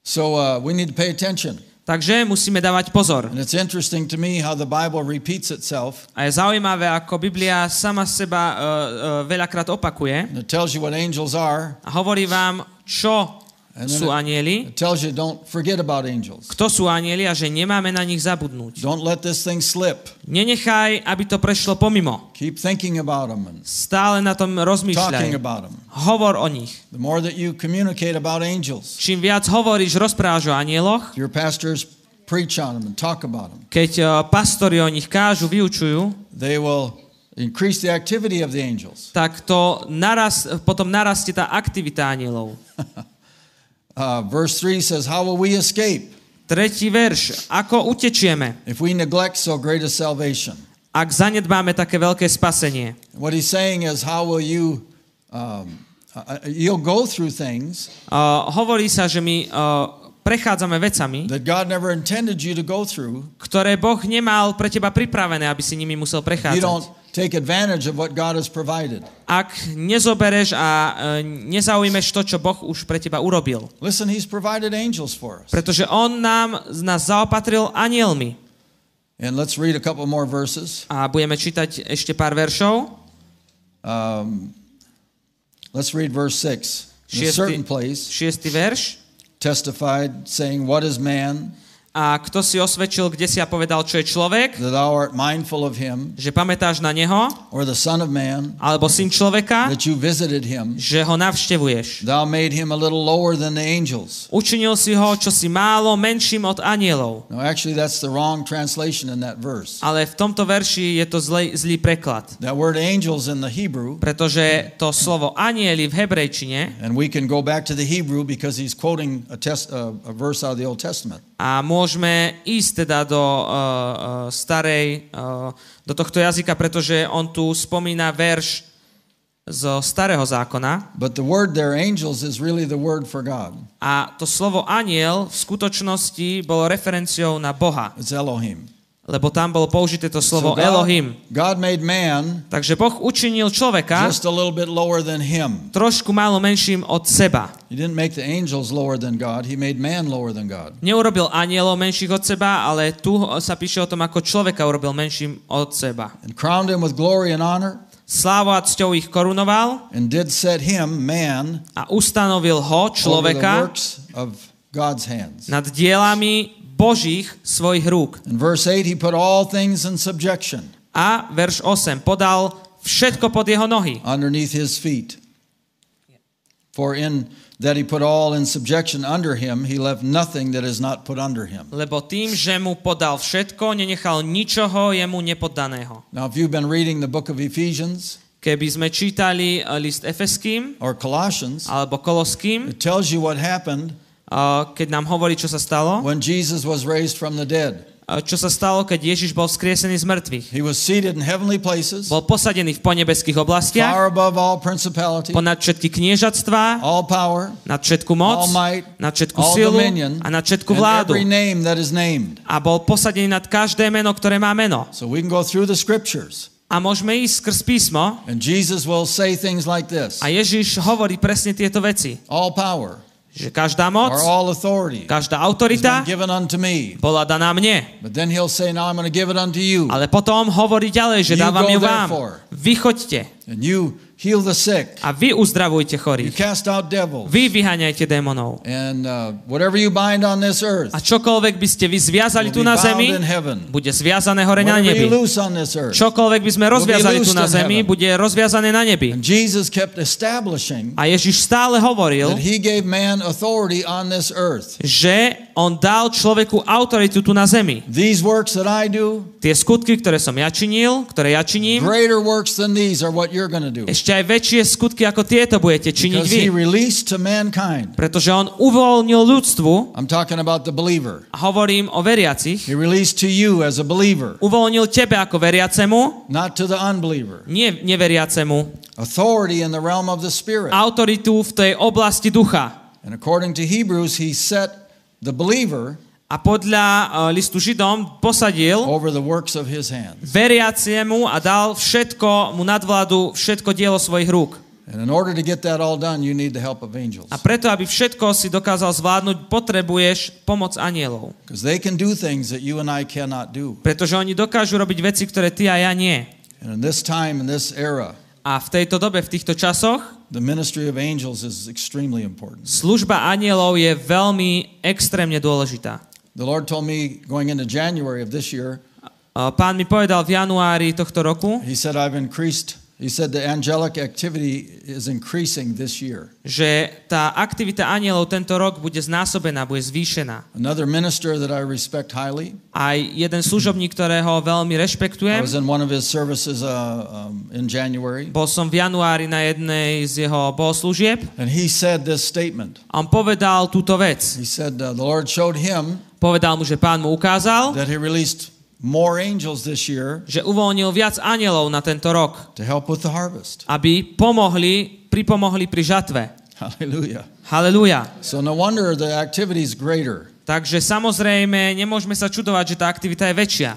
So, uh, we need to pay attention. Takže musíme dávať pozor. And it's interesting to me how the Bible repeats itself. A je zaujímavé, ako Biblia sama seba uh, uh, veľakrát opakuje And it tells you what angels are. a hovorí vám, čo sú anieli, kto sú anieli a že nemáme na nich zabudnúť. Nenechaj, aby to prešlo pomimo. Stále na tom talking rozmýšľaj. about them. Hovor o nich. Čím viac hovoríš, rozprávaš o anieloch, keď uh, pastori o nich kážu, vyučujú, increase the activity of the angels. tak to naraz, potom narastie tá aktivita anielov. [LAUGHS] Uh, verse 3 says, How will we escape Tretí verš. Ako utečieme, if we neglect so great a salvation? ak zanedbáme také veľké spasenie? What he's saying is, How will you, um, uh, you'll go through things Uh, hovorí sa, že my uh, prechádzame vecami, that God never intended you to go through. ktoré Boh nemal pre teba pripravené, aby si nimi musel You don't prechádzať. take advantage of what God has provided. Ak nezobereš a uh, nezaujmeš to, čo Boh už pre teba urobil. Listen, he's provided angels for us. Pretože On nám, nás zaopatril anielmi. And let's read a couple more verses. A budeme čítať ešte pár veršov. Um, let's read verse 6. In a certain Šiestý, place, šiestý verš. Testified, saying, What is man A kto si osvedčil, kde si a povedal, čo je človek, that thou art mindful of him, že pamätáš na neho, or the Son of Man, alebo syn človeka, that you visited him. že ho navštevuješ. Thou made him a little lower than the angels. Učinil si ho, čo si málo, menším od anielov. No, actually, that's the wrong translation in that verse. Ale v tomto verši je to zlý, zlý preklad. That word angels in the Hebrew, Pretože to slovo anieli v hebrejčine and we can go back to the Hebrew because he's quoting a, test, uh, a verse out of the Old Testament. A môžeme ísť teda do uh, starej, uh, do tohto jazyka, pretože on tu spomína verš zo starého zákona But the word there, angels, is really the word for God. a to slovo aniel v skutočnosti bolo referenciou na Boha, It's Elohim. Lebo tam bolo použité to slovo God, Elohim. God made man Takže Boh učinil človeka just a little bit lower than him. trošku málo menším od seba. He didn't make the angels lower than God. He made man lower than God. Neurobil anielov menších od seba, ale tu sa píše o tom, ako človeka urobil menším od seba. And crowned him with glory and honor, Slávou a cťou ich korunoval and did set him, man, a ustanovil ho, človeka, nad dielami Božích svojich rúk. In verse 8, he put all things in subjection A verš 8. Podal všetko pod jeho nohy. underneath his feet. For in that he put all in subjection under him, he left nothing that is not put under him. Lebo tým, že mu podal všetko, nenechal ničoho jemu nepoddaného. Now, if you've been reading the book of Ephesians Keby sme čítali eh, list Efeským or Colossians, alebo Koloským, it tells you what happened keď nám hovorí, čo sa stalo, when Jesus was raised from the dead. čo sa stalo, keď Ježiš bol vzkriesený z mŕtvych. He was seated in heavenly places, Bol posadený v ponebeských oblastiach, far above all principality, ponad všetky kniežatstvá, all power, nad všetku moc, all might, nad všetku all silu dominion, a nad všetku vládu. every name that is named. A bol posadený nad každé meno, ktoré má meno. So we can go through the scriptures, A môžeme ísť skrz písmo and Jesus will say things like this a Ježiš hovorí presne tieto veci. All power Že každá moc, každá autorita bola daná mne. Ale potom hovorí ďalej, že dávam ju vám. therefore. You heal the sick, a vy uzdravujte you chorých. cast out devils, Vy vyháňajte démonov. and uh, whatever you bind on this earth A čokoľvek by ste vy zviazali tu na zemi, bude zviazané hore na nebi. you. Čokoľvek by sme rozviazali tu na zemi, bude rozviazané na nebi. And Jesus kept establishing A Ježiš stále hovoril, that he gave man authority on this earth. že on dal človeku autoritu tu na zemi. These works that I do, Tie skutky, ktoré som ja činil, ktoré ja činím, greater ešte aj väčšie skutky ako tieto budete činiť vy. Pretože on uvoľnil ľudstvu, I'm talking about the believer. a hovorím o veriacich, He released to you as a believer, uvoľnil tebe ako veriacemu, not to the unbeliever. nie neveriacemu, Authority in the realm of the spirit. autoritu v tej oblasti ducha. And according to Hebrews, he set the believer A podľa uh, listu Židom posadil over the works of his hands. veriaciemu a dal všetko, mu nadvládu všetko dielo svojich rúk. And in order to get that all done, you need the help of angels. A preto, aby všetko si dokázal zvládnuť, potrebuješ pomoc anielov. Because they can do things that you and I cannot do. Pretože oni dokážu robiť veci, ktoré ty a ja nie. And in this time, in this era, A v tejto dobe, v týchto časoch, the ministry of angels is extremely important. služba anielov je veľmi extrémne dôležitá. The Lord told me going into January of this year, uh, Pán mi povedal v januári tohto roku, He said, I've increased, He said the angelic activity is increasing this year. že tá aktivita anielov tento rok bude znásobená, bude zvýšená. Another minister that I respect highly, Aj jeden služobník, ktorého veľmi I rešpektujem, was in one of his services uh, um, in January, bol som v januári na jednej z jeho bohoslúžieb and he said this statement. on povedal túto vec. He said uh, the Lord showed him Povedal mu, že pán mu ukázal, that he released more angels this year že uvoľnil viac anielov na tento rok, to help with the harvest. aby pomohli, pripomohli pri žatve. Hallelujah. Halelúja. So no wonder the activity is greater. Takže samozrejme, nemôžeme sa čudovať, že tá aktivita je väčšia.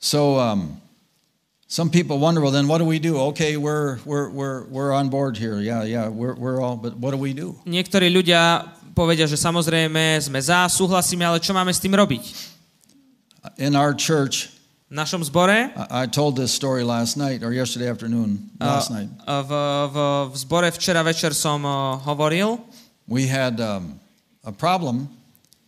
So um, some people wonder, well, then what do we do? Okay, we're we're we're we're on board here. Yeah, yeah, we're we're all. But what do we do? Niektorí ľudia povedia, že samozrejme sme za, súhlasíme, ale čo máme s tým robiť? In our church, V našom zbore, I, I told this story last night or yesterday afternoon. Last night, v, v, v zbore včera večer som hovoril, we had um, a problem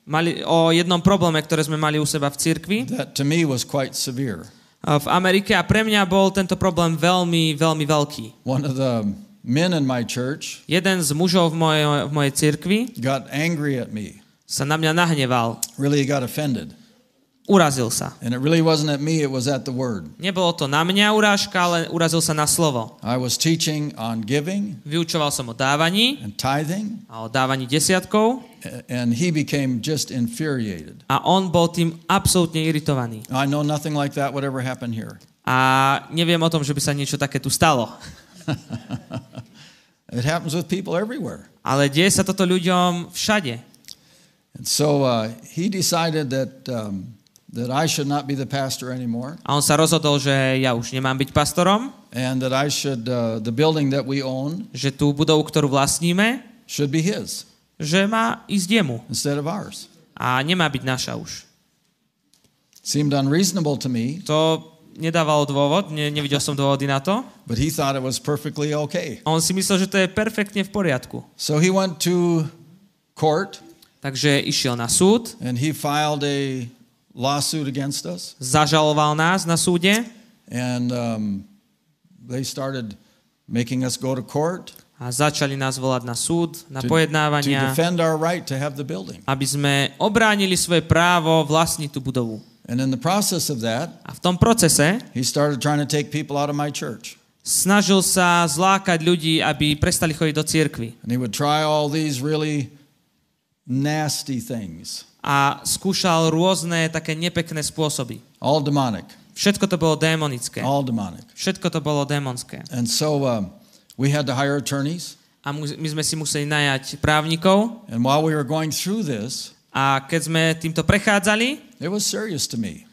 mali, o jednom probléme, ktoré sme mali u seba v cirkvi that to me was quite severe. v Amerike a pre mňa bol tento problém veľmi, veľmi veľký. One of the men in my church Jeden z mužov v mojej, v mojej cirkvi got angry at me. sa na mňa nahneval. Really got offended. Urazil sa. And it really wasn't at me, it was at the word. Nebolo to na mňa urážka, ale urazil sa na slovo. I was teaching on giving Vyučoval som o dávaní and tithing, a o dávaní desiatkov and he became just infuriated. a on bol tým absolútne iritovaný. I know nothing like that would ever happen here. A neviem o tom, že by sa niečo také tu stalo. [LAUGHS] It happens with people everywhere. Ale deje sa toto ľuďom všade. And so uh, he decided that, um, that I should not be the pastor anymore A on sa rozhodol, že ja už nemám byť pastorom, and that I should, uh, the building that we own že tú budovu, ktorú vlastníme, should be his že má ísť jemu instead of ours. a nemá byť naša už. Seemed unreasonable to me, To nedávalo dôvod, ne, nevidel som dôvody na to. but he thought it was perfectly okay. A on si myslel, že to je perfektne v poriadku. So he went to court Takže išiel na súd, and he filed a lawsuit against us. zažaloval nás na súde And um, they started making us go to court a začali nás volať na súd, na to, to pojednávania, defend our right to have the building. aby sme obránili svoje právo vlastniť tú budovu. And in the process of that, A v tom procese he started trying to take people out of my church. snažil sa zlákať ľudí, aby prestali chodiť do cirkvy. And he would try all these really nasty things, A skúšal rôzne také nepekné spôsoby. all demonic, Všetko to bolo démonické. all demonic. Všetko to bolo démonské. And so um, we had to hire attorneys. A my sme si museli najať právnikov And while we were going through this, a keď sme týmto prechádzali, it was serious to me.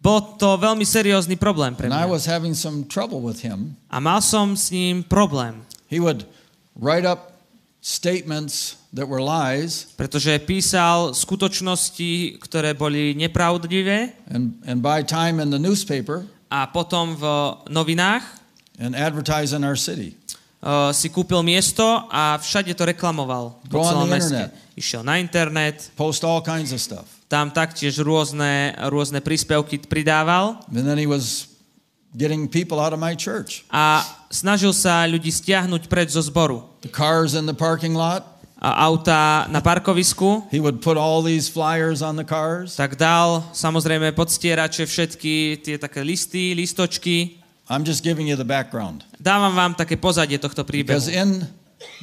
bol to veľmi seriózny problém pre And I mňa. was having some trouble with him. A mal som s ním problém, He would write up statements that were lies, pretože písal skutočnosti, ktoré boli nepravdivé and, and buy time in the newspaper a potom v novinách and advertise in our city. uh, si kúpil miesto a všade to reklamoval po Go celom meste. internet. Išiel na internet, Post all kinds of stuff. tam taktiež rôzne, rôzne príspevky pridával And then he was getting people out of my church. a snažil sa ľudí stiahnuť preč zo zboru. The cars in the parking lot, auta na parkovisku, he would put all these flyers on the cars. tak dal samozrejme podstierače všetky tie také listy, listočky. I'm just giving you the background. Dávam vám také pozadie tohto Because príbehu. in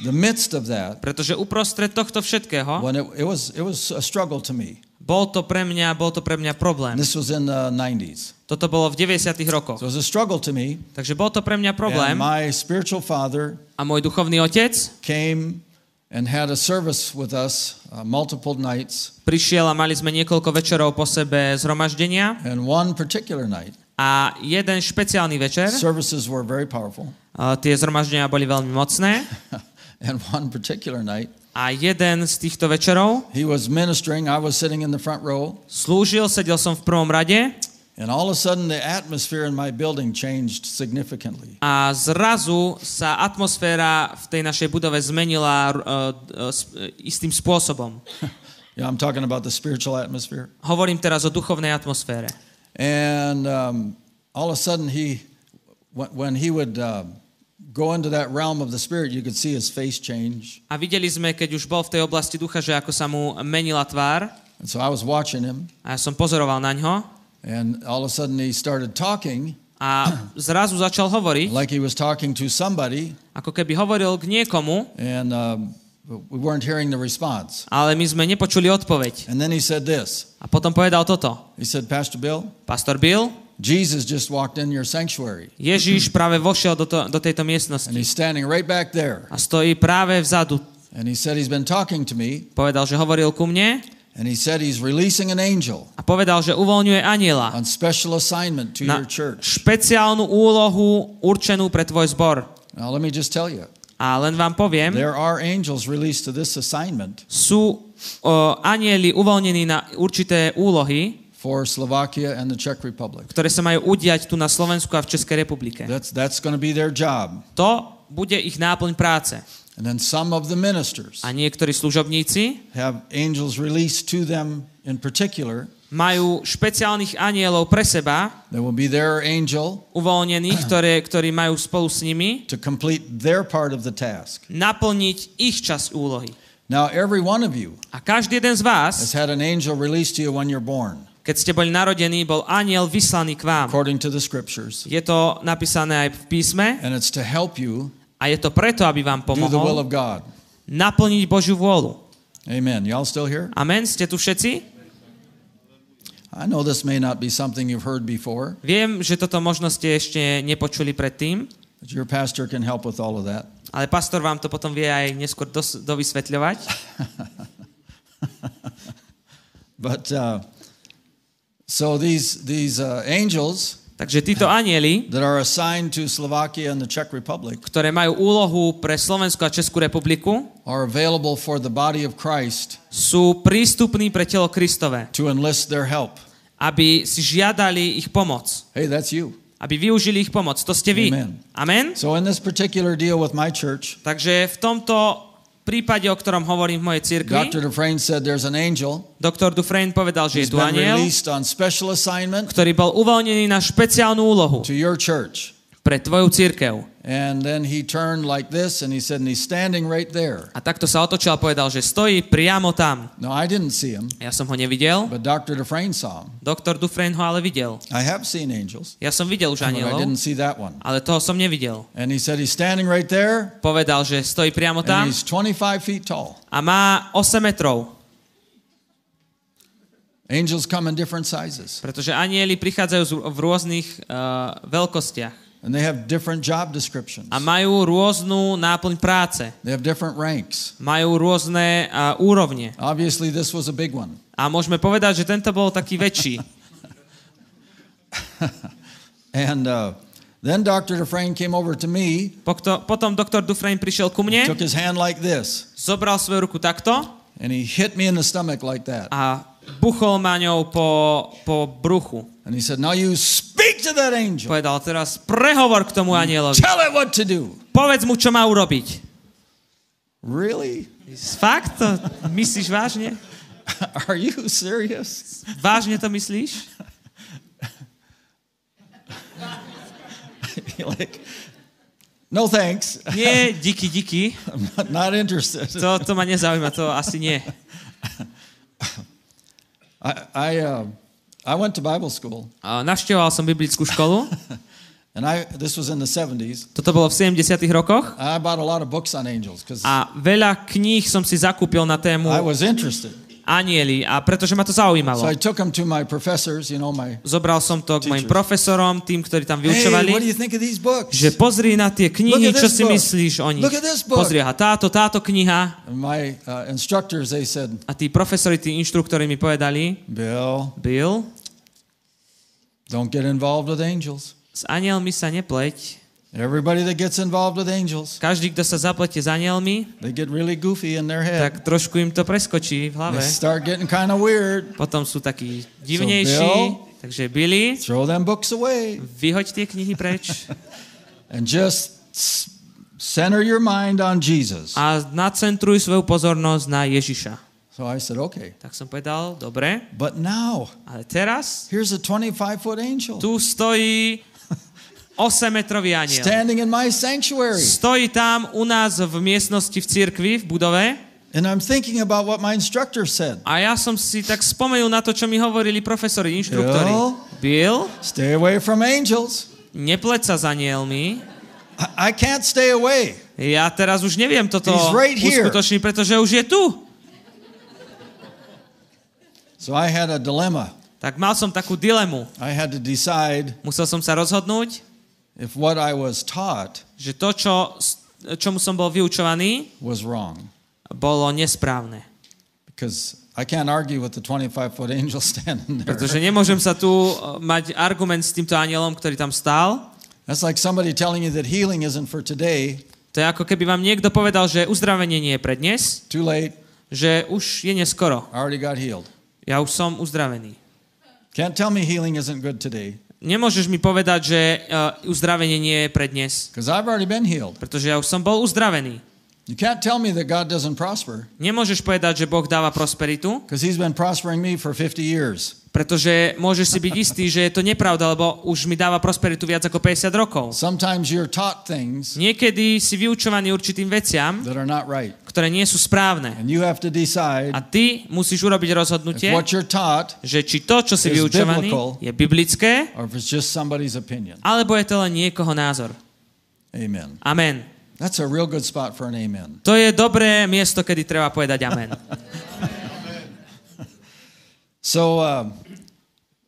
the midst of that, Pretože uprostred tohto všetkého when it, it was it was a struggle to me. bol to pre mňa, bol to pre mňa problém. This was in the 90s. Toto bolo v 90. rokoch. So it was a struggle to me. Takže bol to pre mňa problém And my spiritual father a môj duchovný otec came and had a service with us uh, multiple nights. prišiel a mali sme niekoľko večerov po sebe zhromaždenia And one particular night, a jeden špeciálny večer, services were very powerful. a tie zhromaždenia boli veľmi mocné [LAUGHS] and one particular night, a jeden z týchto večerov he was ministering. I was sitting in the front row. slúžil, sedel som v prvom rade And all of a sudden, the atmosphere in my building changed significantly. a zrazu sa atmosféra v tej našej budove zmenila uh, uh, uh, istým spôsobom. [LAUGHS] Yeah, I'm talking about the spiritual atmosphere. Hovorím teraz o duchovnej atmosfére. And um, all of a sudden, he, when, he would um, go into that realm of the spirit, you could see his face change. A videli sme, keď už bol v tej oblasti ducha, že ako sa mu menila tvár. And so I was watching him, A ja som pozoroval na ňo. And all of a sudden, he started talking A zrazu začal hovoriť, like he was talking to somebody, ako keby hovoril k niekomu, and um, we weren't hearing the response. ale my sme nepočuli odpoveď. And then he said this A potom povedal toto. He said, Pastor Bill, Pastor Bill, Jesus just walked in your sanctuary, Ježíš práve vošiel do, to, do tejto and miestnosti he's standing right back there. a stojí práve vzadu. And he said he's been talking to me, Povedal, že hovoril ku mne and he said he's releasing an angel a povedal, že uvoľňuje aniela on special assignment to na your church. špeciálnu úlohu určenú pre tvoj zbor. Now, let me just tell you A len vám poviem, there are angels released to this assignment sú o, anieli uvoľnení na určité úlohy, for Slovakia and the Czech Republic. ktoré sa majú udiať tu na Slovensku a v Českej republike. That's, that's going to be their job. To bude ich náplň práce. And then some of the ministers A niektorí služobníci have angels released to them in particular. majú špeciálnych anielov pre seba, There will be their angel uvoľnených, [CLEARS THROAT] ktoré, ktorí majú spolu s nimi, to complete their part of the task. naplniť ich časť úlohy. Now, every one of you A každý jeden z vás, has had an angel released to you when you're born, keď ste boli narodení, bol aniel vyslaný k vám. according to the scriptures. Je to napísané aj v písme And it's to help you a je to preto, aby vám do the will pomohol of God. naplniť Božiu vôľu. Amen. Y'all still here? Amen? Ste tu všetci? I know this may not be something you've heard before, Viem, že toto možno ste ešte nepočuli predtým, but your pastor can help with all of that. ale pastor vám to potom vie aj neskôr dos- dovysvetľovať. [LAUGHS] But uh, so these these uh, angels Takže títo anieli, ktoré majú úlohu pre Slovensku a Českú republiku, sú prístupní pre telo Kristové, to enlist their help. aby si žiadali ich pomoc. Hey, that's you. Aby využili ich pomoc. To ste vy. Amen. Amen? So in this particular deal with my church, Takže v tomto prípade, o ktorom hovorím v mojej cirkvi, Dr. Dufresne said there's an angel doktor Dufresne povedal, že je tu aniel, ktorý bol uvoľnený na špeciálnu úlohu to your church. pre tvoju církev. And then he turned like this and he said, and he's standing right there. A takto sa otočil a povedal, že stojí priamo tam. No, I didn't see him, Ja som ho nevidel, but Dr. Dufresne saw him. doktor Dufresne ho ale videl. I have seen angels, Ja som videl už but I anielov, didn't see that one. ale toho som nevidel. And he said he's standing right there Povedal, že stojí priamo and tam he's 25 feet tall. a má 8 metrov, Angels come in different sizes pretože anieli prichádzajú v rôznych uh, veľkostiach and they have different job descriptions. a majú rôznu náplň práce. They have different ranks. Majú rôzne uh, úrovne. Obviously, this was a big one. A môžeme povedať, že tento bol taký väčší. [LAUGHS] And uh, then Dr. Dufresne came over to me, Pokto, potom doktor Dufresne prišiel ku mne, took his hand like this, zobral svoju ruku takto and he hit me in the stomach like that. a buchol ma ňou po, po bruchu. And he said, Now you speak to that angel. Povedal teraz, prehovor k tomu anielovi. Tell it what to do. Povedz mu, čo má urobiť. Really? Fakt? To myslíš vážne? [LAUGHS] Are you serious? Vážne to myslíš? [LAUGHS] Like, no thanks. Nie, díky, díky. I'm not, not interested. To, to ma nezaujíma, to asi nie. [LAUGHS] I, I, uh, I went to Bible school, A Navštevoval som biblickú školu. [LAUGHS] and I, this was in the 70s. Toto bolo v 70 rokoch. I bought a lot of books on angels A veľa kníh som si zakúpil na tému I was interested. Anieli, a pretože ma to zaujímalo. So I took them to my professors, you know, my, Zobral som to k mojim profesorom, tým, ktorí tam hey, vyučovali, what do you think of these books? že pozri na tie knihy, čo si book. myslíš o nich. Look at this book. Pozri, aha, táto, táto kniha. And my uh, instructors, they said, A tí profesori, tí inštruktori mi povedali, Bill, Bill, don't get involved with angels. s anielmi sa nepleť. Everybody that gets involved with angels, Každý, kto sa zaplete s anielmi, they get really goofy in their head. tak trošku im to preskočí v hlave. They start getting kind of weird. Potom sú takí divnejší. Bill? Takže Billy, Throw them books away vyhoď tie knihy preč [LAUGHS] and just center your mind on Jesus. a nacentruj svoju pozornosť na Ježiša. So I said, okay. Tak som povedal, dobre, But now, ale teraz here's a 25 foot angel tu stojí 8-metrový aniel. standing in my sanctuary. Stojí tam u nás v miestnosti v cirkvi, v budove And I'm thinking about what my instructor said. a ja som si tak spomenul na to, čo mi hovorili profesori, inštruktori. Bill, Stay away from angels. nepleť sa s anielmi. I, I can't stay away. Ja teraz už neviem toto He's right uskutočniť, pretože už je tu. So I had a dilemma. Tak mal som takú dilemu. I had to decide Musel som sa rozhodnúť, if what I was taught že to, čo, čomu som bol vyučovaný, was wrong. bolo nesprávne. Because I can't argue with the 25 foot angel [LAUGHS] standing there. Pretože nemôžem sa tu uh, mať argument s týmto anielom, ktorý tam stál. That's like somebody telling you that healing isn't for today. To je ako keby vám niekto povedal, že uzdravenie nie je pre dnes, Too late. že už je neskoro. I already got healed. Ja už som uzdravený. Can't tell me healing isn't good today. Nemôžeš mi povedať, že uh, uzdravenie nie je pre dnes, pretože ja už som bol uzdravený. You can't tell me that God doesn't prosper Nemôžeš povedať, že Boh dáva prosperitu, because He's been prospering me for 50 years. pretože môžeš si byť istý, že je to nepravda, lebo už mi dáva prosperitu viac ako 50 rokov. Sometimes you're taught things Niekedy si vyučovaný určitým veciam, that are not right, ktoré nie sú správne. A ty musíš urobiť rozhodnutie, že či to, čo si vyučovaný, je biblické, alebo je to len niekoho názor. Amen. Amen. That's a real good spot for an amen. To je dobré miesto, kedy treba povedať amen. [LAUGHS] So, um,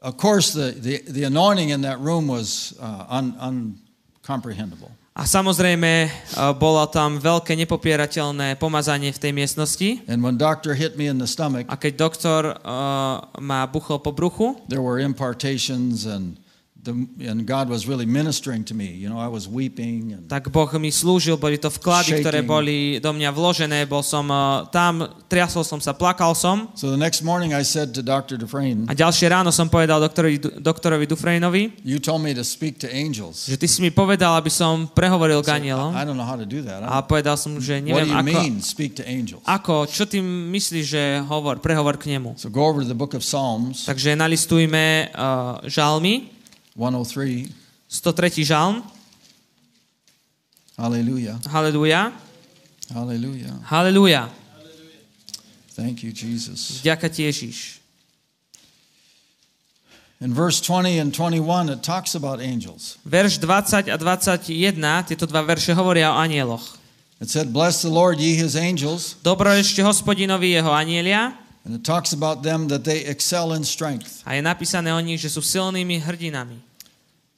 of course, the, the, the anointing in that room was uh, un, uncomprehendable. A samozrejme, eh, bolo tam veľké nepopierateľné pomazanie v tej miestnosti. And when doctor hit me in the stomach, A keď doktor uh, ma buchol po bruchu, there were impartations and the, and God was really ministering to me. You know, I was weeping and tak Boh mi slúžil, boli to vklady, ktoré Shaking. boli do mňa vložené, bol som uh, tam, triasol som sa, plakal som. so the next morning I said to Dr. Dufresne, A ďalšie ráno som povedal doktorovi, doktorovi Dufresnovi, you told me to speak to angels. že ty si mi povedal, aby som prehovoril k anielom. I don't know how to do that. A povedal som, že What do neviem you ako, mean, speak to angels? ako, čo ty myslíš, že hovor, prehovor k nemu. So go over to the book of Psalms, Takže nalistujme uh, žalmy, 103. 103. žalm, Hallelujah. haleluja, Hallelujah. haleluja, Thank you, Jesus. ďaká ti Ježiš. In verse 20 and 21, it talks about angels. Verš 20 a 21, tieto dva verše hovoria o anieloch. It said, Bless the Lord, ye his angels. Dobro ešte hospodinovi jeho anielia And it talks about them that they excel in strength. a je napísané o nich, že sú silnými hrdinami.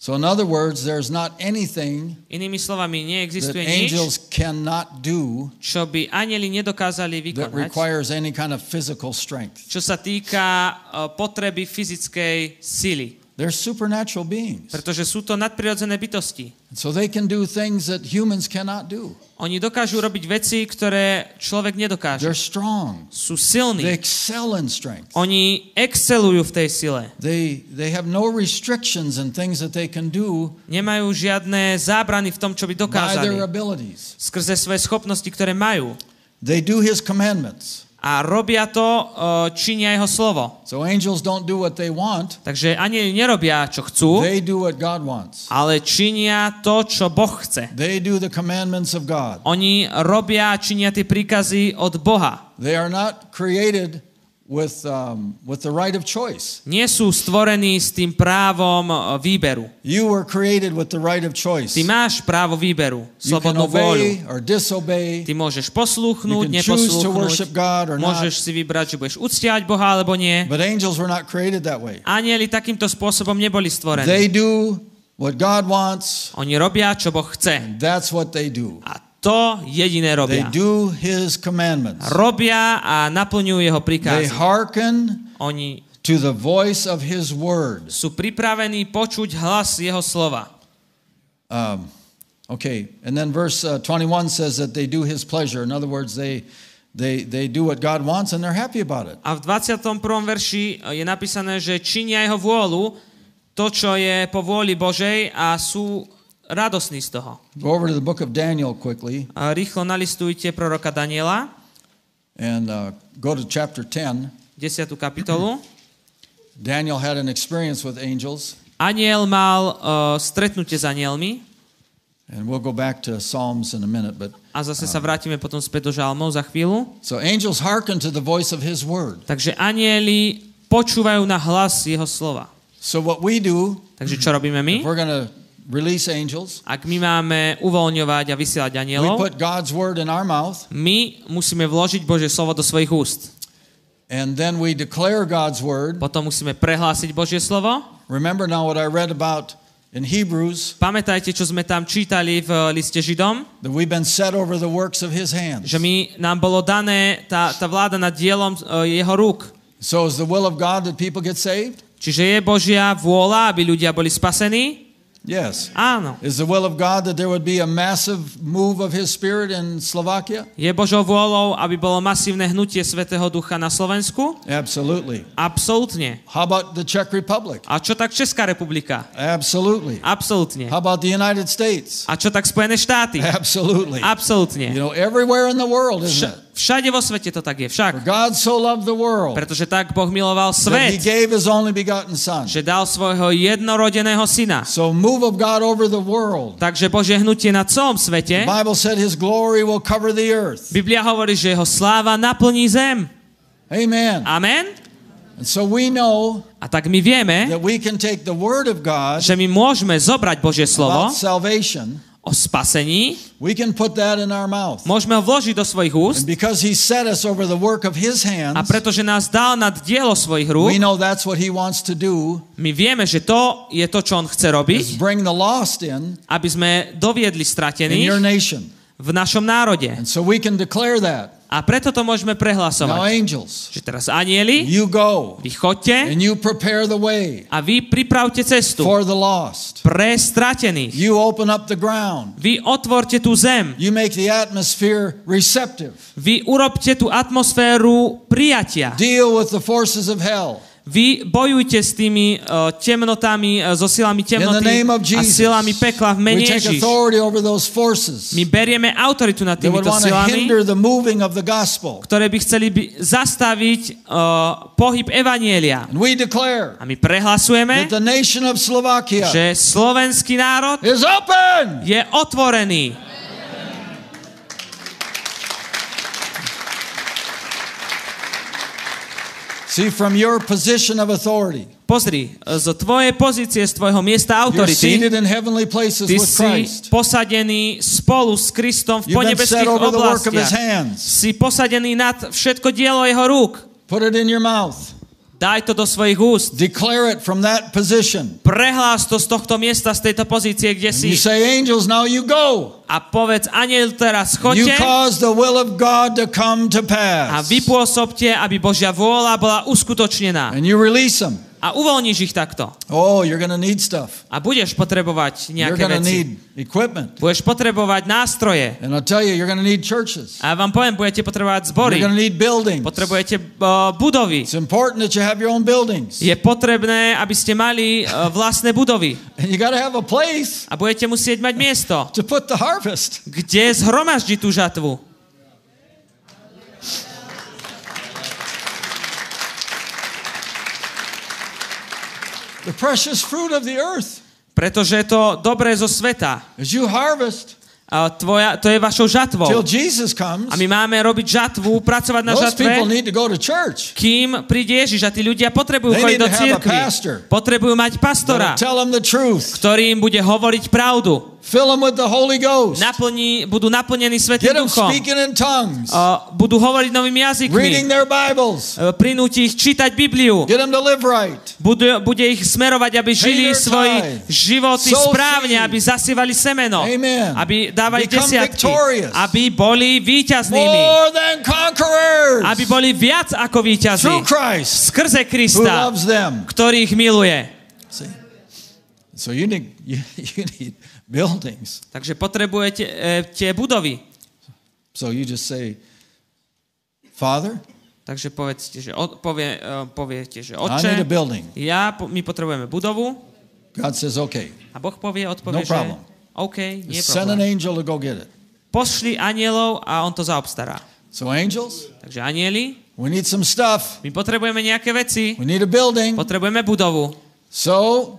So, in other words, there's not anything Inými slovami, that neexistuje nič, angels cannot do čo by anieli nedokázali that vykonať, requires any kind of physical strength. čo sa týka uh, potreby fyzickej sily. They're supernatural beings. Pretože sú to nadprirodzené bytosti. So they can do things that humans cannot do. Oni dokážu robiť veci, ktoré človek nedokáže. They're strong. Sú They silní. excel in strength. Oni excelujú v tej sile. They, they have no restrictions in things that they can do Nemajú žiadne zábrany v tom, čo by by dokázali. their abilities. Skrze svoje schopnosti, ktoré majú. They do his commandments. A robia to, uh, činia jeho slovo. So angels don't do what they want, Takže anieli nerobia, čo chcú, they do what God wants. ale činia to, čo Boh chce. They do the commandments of God. Oni robia činia tie príkazy od Boha. They are not created with, um, with the right of choice. Nie sú stvorení s tým právom uh, výberu. You were created with the right of choice. Ty máš právo výberu, slobodnú vôľu. or disobey. Ty môžeš poslúchnuť, neposlúchnuť. Môžeš si vybrať, či budeš uctiať Boha alebo nie. But angels were not created that way. Anieli takýmto spôsobom neboli stvorení. They do what God wants, Oni robia, čo Boh chce. and that's what they do. A to jediné They robia. do His commandments. Robia a naplňujú jeho They príkazy. hearken Oni to the voice of His word. sú pripravení počuť hlas jeho slova. Um, okay, and then verse uh, 21 says that they do His pleasure. In other words, they, they, they do what God wants and they're happy about it. A v 21. verši je napísané, že činia jeho vôľu, to, čo je po vôli Božej a sú radosní z toho. Go over to the book of Daniel quickly A rýchlo nalistujte proroka Daniela, and uh, go to chapter 10. 10. kapitolu. [CLEARS THROAT] Daniel had an experience with angels, Aniel mal uh, stretnutie s anielmi and we'll go back to Psalms in a minute. But a zase sa vrátime potom späť do žalmov za chvíľu. so angels hearken to the voice of His word. Takže anieli počúvajú na hlas jeho slova. So what we do, Takže čo robíme my? we're going to release angels, Ak my máme uvoľňovať a vysielať we anielov, put God's word in our mouth, my musíme vložiť Božie slovo do svojich úst. and then we declare God's word. Potom musíme prehlásiť Božie slovo. Remember now what I read about in Hebrews Pamätajte, čo sme tam čítali v liste Židom, that we've been set over the works of His hands. že my, nám bolo dané tá, tá vláda nad dielom e, jeho rúk. So is the will of God that people get saved? Čiže je Božia vôľa, aby ľudia boli spasení? Yes. Ah, Áno. Is the will of God that there would be a massive move of His Spirit in Slovakia? Je Božou vôľou, aby bolo masívne hnutie Svetého Ducha na Slovensku? Absolutely. Absolútne. How about the Czech Republic? A čo tak Česká republika? Absolutely. Absolútne. How about the United States? A čo tak Spojené štáty? Absolutely. Absolutne. You know, everywhere in the world, isn't it? Všade vo svete to tak je. Však. God so loved the world Pretože tak Boh miloval that He svet, gave His only begotten Son. že dal svojho jednorodeného syna. So move of God over the world. Takže Božie hnutie na celom The svete, Bible said His glory will cover the earth. Biblia hovorí, že jeho sláva naplní zem. Amen. Amen? And so we know A tak my vieme, that we can take the Word of God že my môžeme zobrať Božie slovo. O spasení, We can put that in our mouth. môžeme ho vložiť do svojich úst And because He set us over the work of His hands, a pretože nás dal nad dielo svojich rúk, we know that's what He wants to do my vieme, že to je to, čo on chce robiť, bring the lost in aby sme doviedli in your stratených nation. v našom národe. And so we can declare that. A preto to môžeme Now, prehlasovať. angels, Že teraz anieli, you go vy chodte and you prepare the way a vy pripravte cestu for the lost. pre stratených. You open up the ground. Vy otvorte tú zem. You make the atmosphere receptive. Vy urobte tú atmosféru prijatia. Deal with the forces of hell. Vy bojujte s tými uh, temnotami, uh, so silami temnoty of a Jesus, silami pekla v mene Ježiš. My berieme autoritu nad týmito silami, ktoré by chceli by zastaviť uh, pohyb Evanielia. A my prehlasujeme, že slovenský národ je otvorený. See, from your position of authority, Pozri, z tvojej pozície, z tvojho miesta autority, ty si posadený spolu s Kristom v ponebeských oblastiach. Si posadený nad všetko dielo jeho rúk. Put it in your mouth. Daj to do svojich úst. Declare it from that position. Prehlás to z tohto miesta, z tejto pozície, kde you si. say, angels, now you go. A povedz, aniel, teraz You chodte cause the will of God to come to a pass. vypôsobte, aby Božia vôľa bola uskutočnená. And you release them. A uvoľníš ich takto. Oh, you're to need stuff. A budeš potrebovať You're nejaké to veci. need equipment. Budeš potrebovať nástroje. And I'll tell you, you're to need churches. A vám poviem, budete potrebovať You're zbory. going to need buildings. Potrebujete uh, budovy. It's important that you have your own buildings. Je potrebné, aby ste mali uh, vlastné budovy. And you got to have a place A budete musieť mať miesto, to put the harvest. kde zhromaždiť tú žatvu. The precious fruit of the earth. Pretože je to dobré zo sveta. As you harvest A tvoja, to je vašou žatvou. till Jesus comes, A my máme robiť žatvu, pracovať na žatve, kým príde Ježiš. A tí ľudia potrebujú chodiť do pastor. Potrebujú mať pastora, ktorý im bude hovoriť pravdu. Fill them with the Holy Ghost. Naplní, budú naplnení Svetým duchom. speaking in tongues. A budú hovoriť novými Reading jazykmi. their Bibles. Prinúti ich čítať Bibliu. Get them to live right. Bude, bude ich smerovať, aby žili tithe. životy správne, aby zasievali semeno. Amen. Aby Become desiatky. Aby boli víťaznými. Aby boli viac ako víťazi. Skrze Krista, loves them. ktorý ich miluje. So you need, you, [LAUGHS] you need buildings. Takže potrebujete e, tie budovy. So you just say, Father, Takže povedzte, že o, povie, e, poviete, že building. ja, po- my potrebujeme budovu God says, okay. a Boh povie, odpovie, No že problem. OK, nie je Send an problém. angel to go get it. Pošli anielov a on to zaobstará. So angels, Takže anieli, we need some stuff. my potrebujeme nejaké veci, We need a building. potrebujeme budovu. So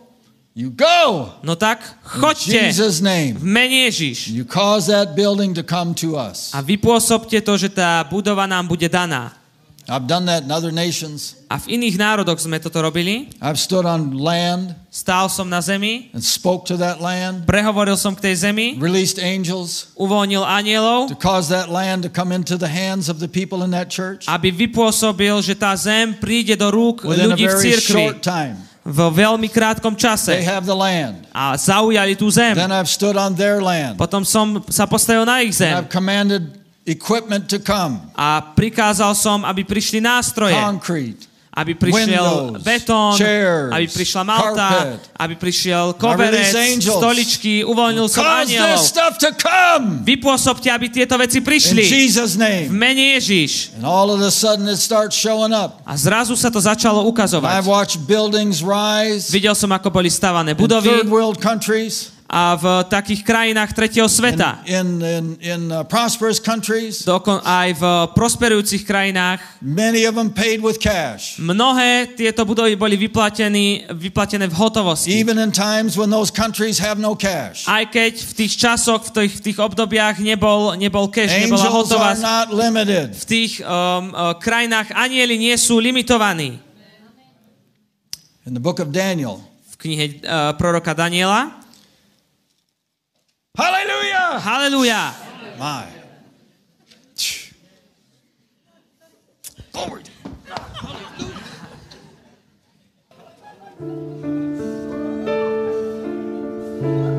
you go No tak, in choďte Jesus' v name. mene Ježiš You cause that building to come to us. a vypôsobte to, že tá budova nám bude daná. I've done that in other nations. A v iných národoch sme toto robili. I've stood on land Stál som na zemi, and spoke to that land, prehovoril som k tej zemi, released angels uvoľnil anielov, to cause that land to come into the hands of the people in that church aby vypôsobil, že tá zem príde do rúk within ľudí v very cirkvi short time. v veľmi krátkom They čase. have the land. A zaujali tú zem. Then I've stood on their land. Potom som sa postavil na ich zem I've commanded equipment to come a prikázal som, aby prišli nástroje, concrete, aby prišiel Windows, betón, chairs, aby prišla malta, carpet. aby prišiel koberec, angels. stoličky, uvoľnil som anielov. Vypôsobte, aby tieto veci prišli. V mene Ježiš. And all of a sudden it starts showing up. A zrazu sa to začalo I've ukazovať. watched buildings rise in Videl som, ako boli stavané budovy a v takých krajinách tretieho sveta. in, in, in uh, prosperous countries. Dokon, aj v prosperujúcich krajinách. Many of them paid with cash. Mnohé tieto budovy boli vyplatené, vyplatené v hotovosti. Even in times when those countries have no cash. Aj keď v tých časoch, v tých, v tých obdobiach nebol, nebol cash, nebola Angels are hotovosť. not limited. V tých um, uh, krajinách anieli nie sú limitovaní. In the book of Daniel. V knihe uh, proroka Daniela. Hallelujah! Halelúja! My. Ak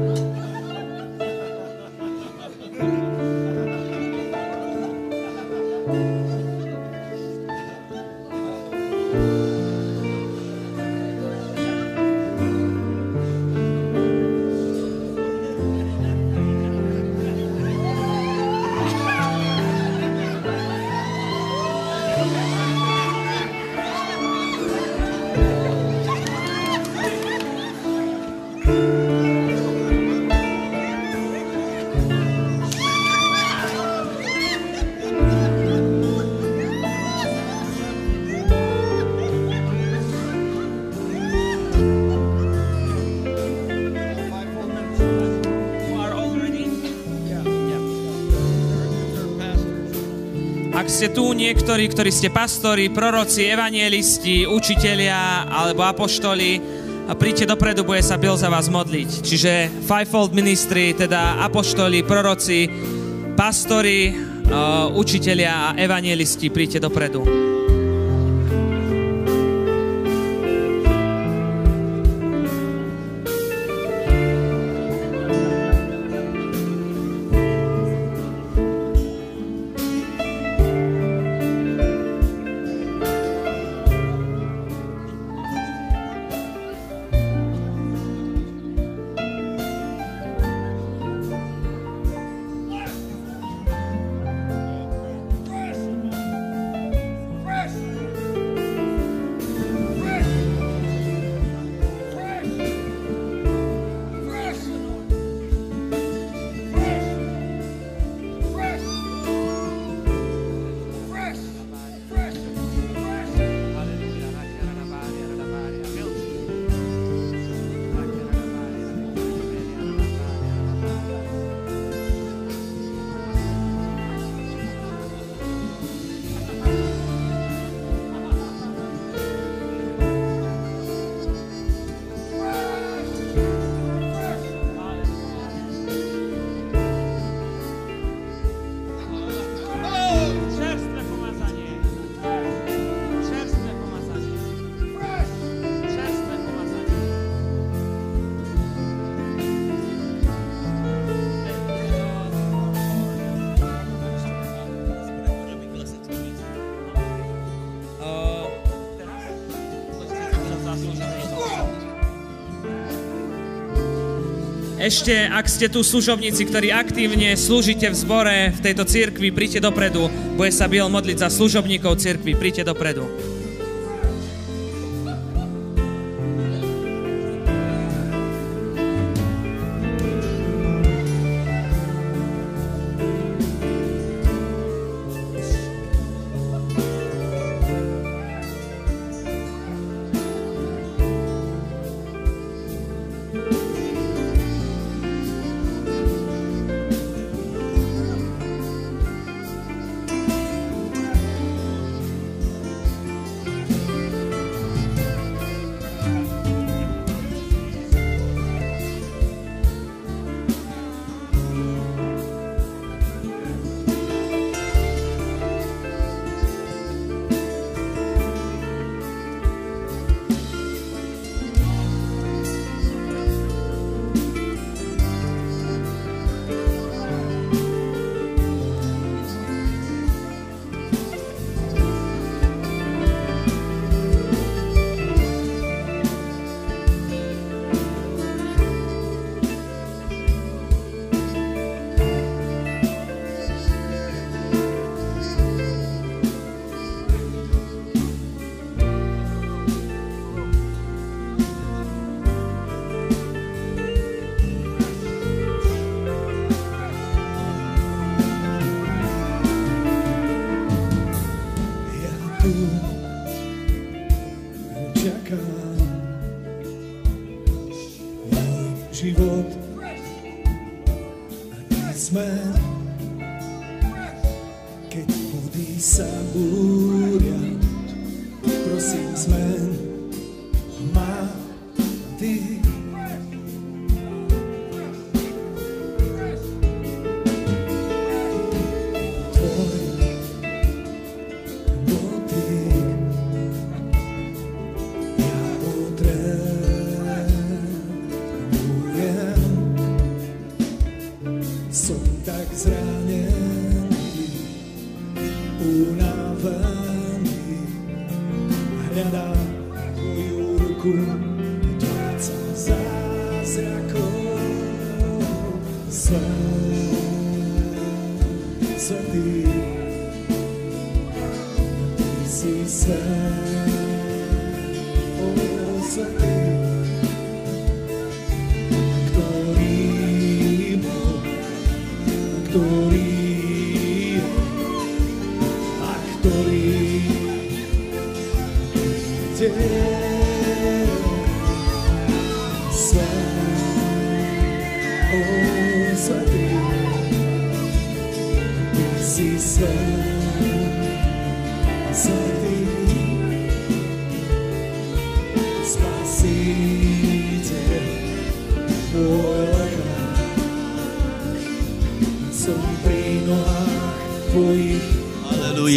ste tu niektorí, ktorí ste pastori, proroci, evangelisti, učitelia alebo apoštoli, a príďte dopredu, bude sa Bill za vás modliť. Čiže Fivefold Ministry, teda apoštoli, proroci, pastori, uh, učitelia a evangelisti, príďte dopredu. Ešte, ak ste tu služobníci, ktorí aktívne slúžite v zbore v tejto cirkvi, príďte dopredu. Bude sa Biel modliť za služobníkov cirkvi. Príďte dopredu.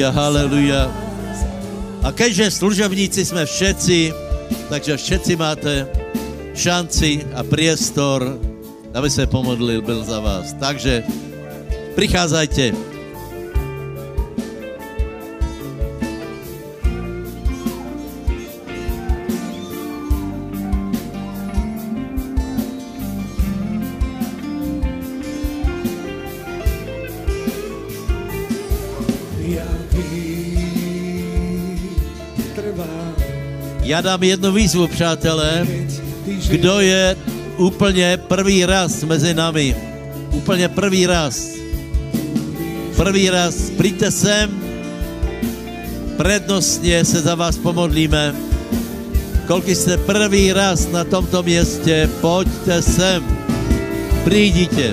Haleluja, haleluja. A keďže služobníci sme všetci, takže všetci máte šanci a priestor, aby sa pomodlil byl za vás. Takže prichádzajte. Já dám jednu výzvu, přátelé. Kdo je úplně prvý raz mezi nami? Úplně prvý raz. Prvý raz. Přijďte sem. Prednostně se za vás pomodlíme. Koľko jste prvý raz na tomto městě, pojďte sem. Prídite.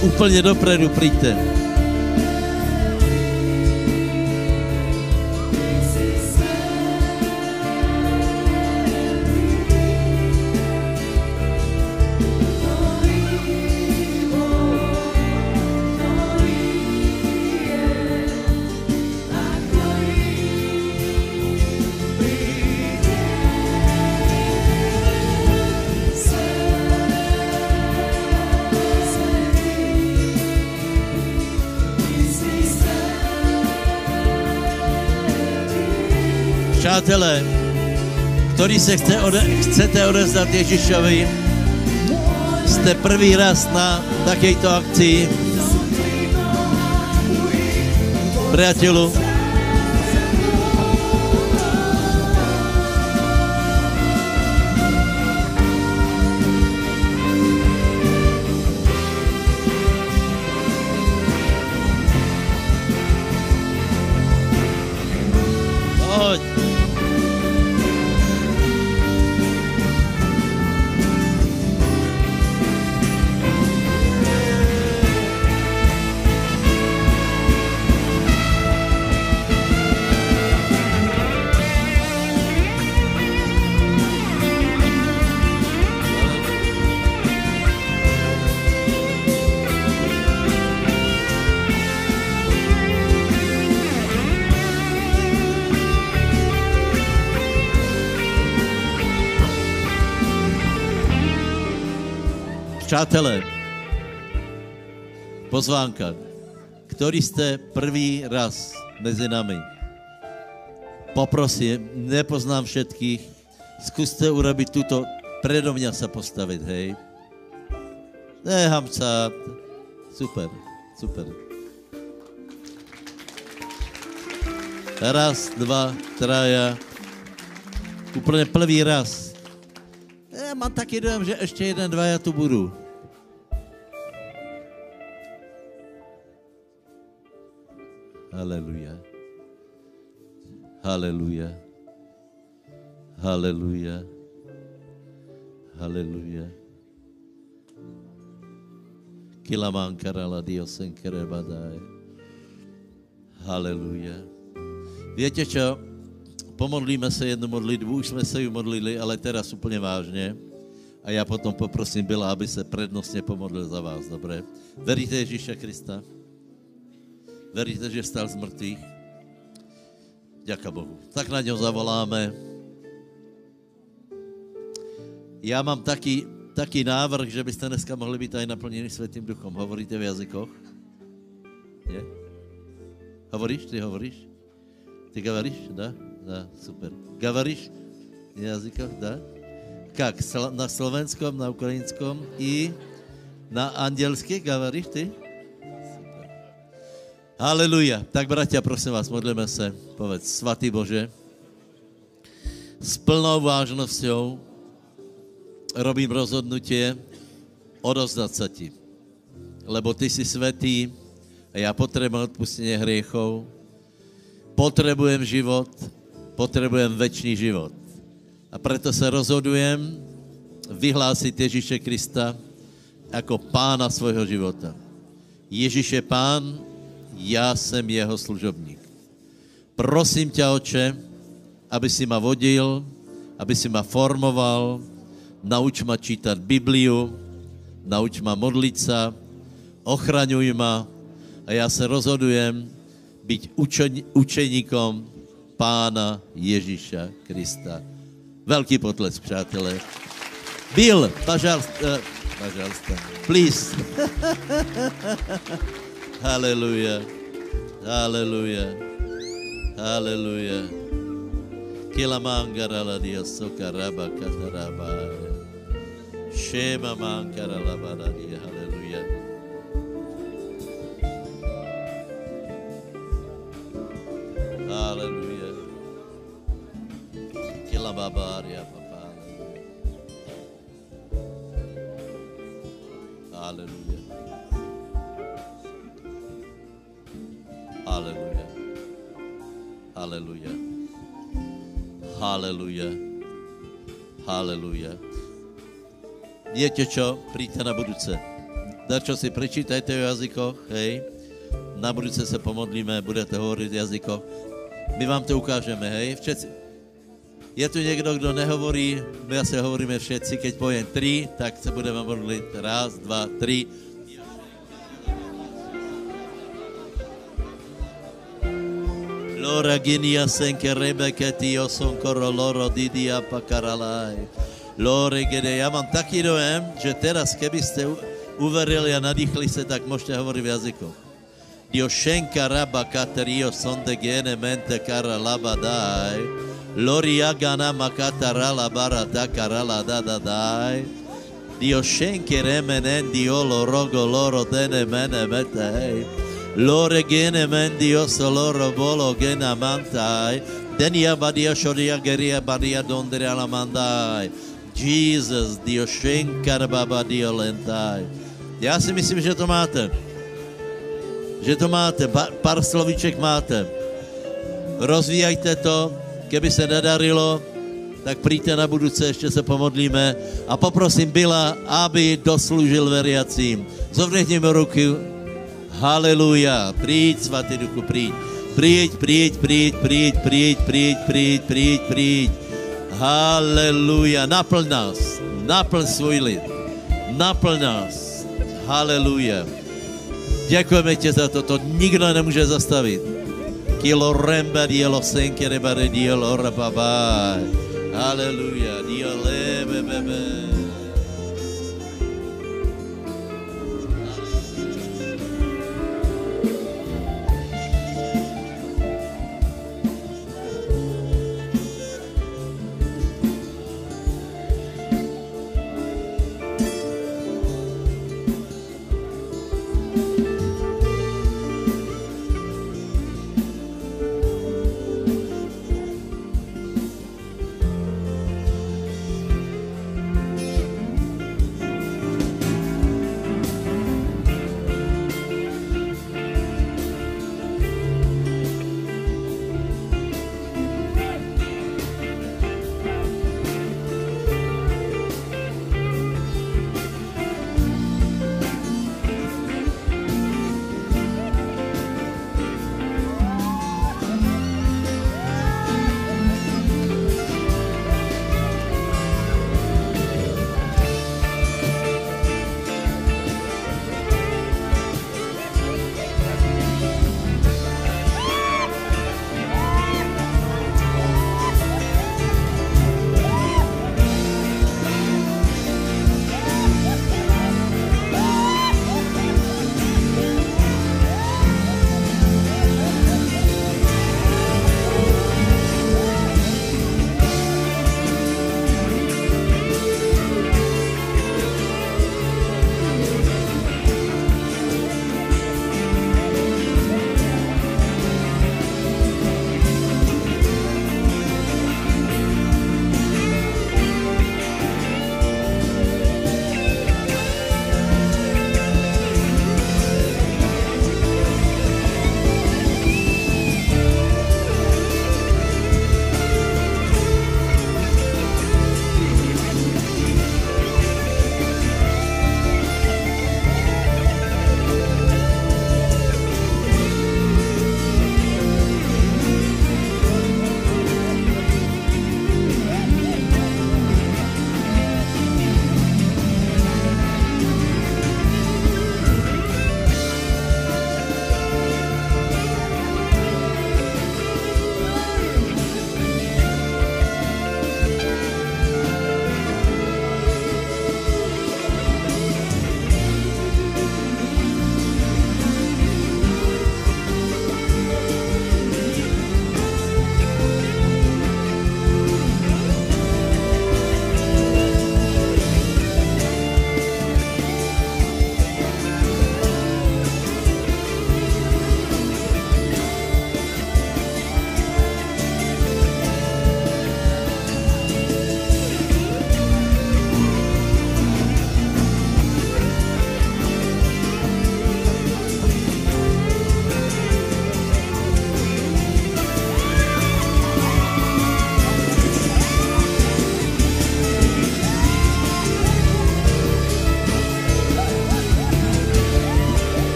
Úplně dopredu přijďte. Ktorí se chce ode, chcete odezdat Ježišovi, jste prvý raz na takejto akcii. Priateľu, Přátelé, pozvánka, ktorí ste prvý raz mezi nami. Poprosím, nepoznám všetkých, skúste urobiť túto, predo mňa sa postaviť, hej. Nechám sa, super, super. Raz, dva, traja, úplne prvý raz. Ja mám taký dojem, že ešte jeden, dvaja tu budú. Haleluja. Haleluja. Haleluja. Haleluja. Kilaman karala Dios en kerebadai. Haleluja. Viete čo? Pomodlíme se jednu modlitbu, už jsme se ju modlili, ale teraz úplně vážně. A já potom poprosím Byla, aby se prednostně pomodlil za vás, dobré? Veríte Ježíše Krista? Veríte, že stal z mŕtvych? Ďaká Bohu. Tak na ňo zavoláme. Ja mám taký, taký návrh, že by ste dneska mohli byť aj naplnení Svetým duchom. Hovoríte v jazykoch? Nie? Hovoríš? Ty hovoríš? Ty gavaríš? Da? Da, super. Gavaríš v jazykoch? Da? Как? Na slovenskom, na ukrajinskom i na andělsky gavaríš ty? Super. Haleluja. Tak, bratia, prosím vás, modlíme se. Povedz, svatý Bože, s plnou vážnosťou robím rozhodnutie odozdať sa ti. Lebo ty si svetý a ja potrebujem odpustenie hriechov, potrebujem život, potrebujem väčší život. A preto sa rozhodujem vyhlásiť Ježíše Krista ako pána svojho života. Ježíš je pán, ja som jeho služobník. Prosím ťa, oče, aby si ma vodil, aby si ma formoval, nauč ma čítať Bibliu, nauč ma modliť sa, ochraňuj ma a ja sa rozhodujem byť učeníkom pána Ježíša Krista. Velký potlesk, přátelé. Bill, pažalst, uh, pažalst, please. [LAUGHS] Hallelujah. Hallelujah. Hallelujah. Kilamangarala diaso karaba kataraba. Shema mangarala barani. Hallelujah. Hallelujah. Kilababaria papa. Hallelujah. Hallelujah. Hallelujah. Hallelujah. Hallelujah. Viete čo? Príďte na budúce. Dačo si prečítajte o jazykoch, hej. Na budúce sa pomodlíme, budete hovoriť v jazykoch. My vám to ukážeme, hej. Všetci. Je tu niekto, kto nehovorí, my asi hovoríme všetci, keď poviem tri, tak sa budeme modliť. Raz, dva, tri. Lora ginia senke rebeke tio son koro loro didia pakaralaj. Lore gede, ja mám taký dojem, že teraz, keby ste uverili a nadýchli sa, tak môžete hovoriť v jazykoch. Dio shenka raba katerio sonde gene mente kara laba dai. Lori agana makata rala barata karala da da dai. Dio shenke remenen dio lo rogo loro dene mene mete hei. Lore gene men dio soloro bolo gena mantai. Denia badia shoria geria badia dondere ala mandai. Jesus, dio shenka baba dio lentai. Já si myslím, že to máte. Že to máte, pa, pár slovíček máte. Rozvíjajte to, keby se nedarilo, tak príďte na budúce, ešte sa pomodlíme a poprosím Bila, aby doslúžil veriacím. Zovnechneme ruky. Haleluja. Príď, Svatý Duchu, príď. Príď, príď, príď, príď, príď, príď, príď, príď, príď. Haleluja. Naplň nás. Naplň svoj lid. Naplň nás. Haleluja. Ďakujeme ti za to, to nikto nemôže zastaviť. Kilo remba dielo senke rebare dielo rababa. Haleluja. Dio lebe bebe.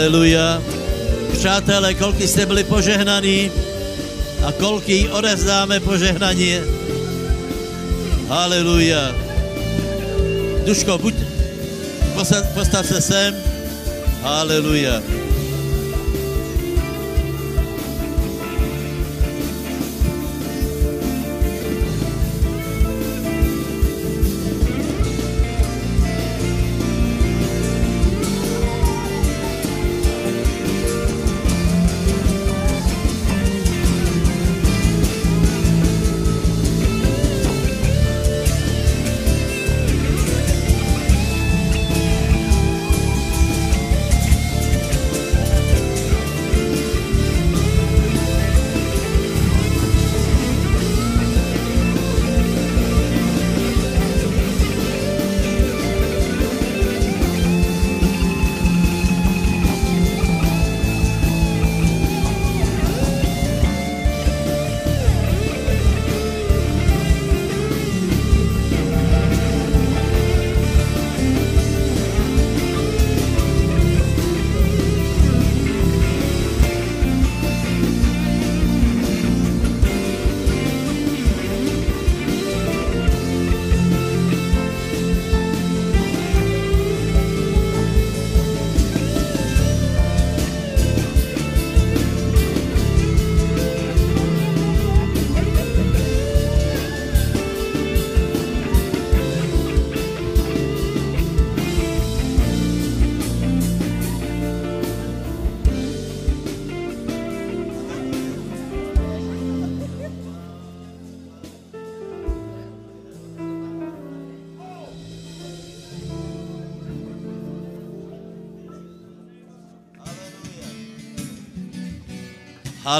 Haleluja. Přátelé, koľky ste byli požehnaní a koľky odezdáme požehnanie. Haleluja. Duško, buď, postav, postav se sem. Haleluja.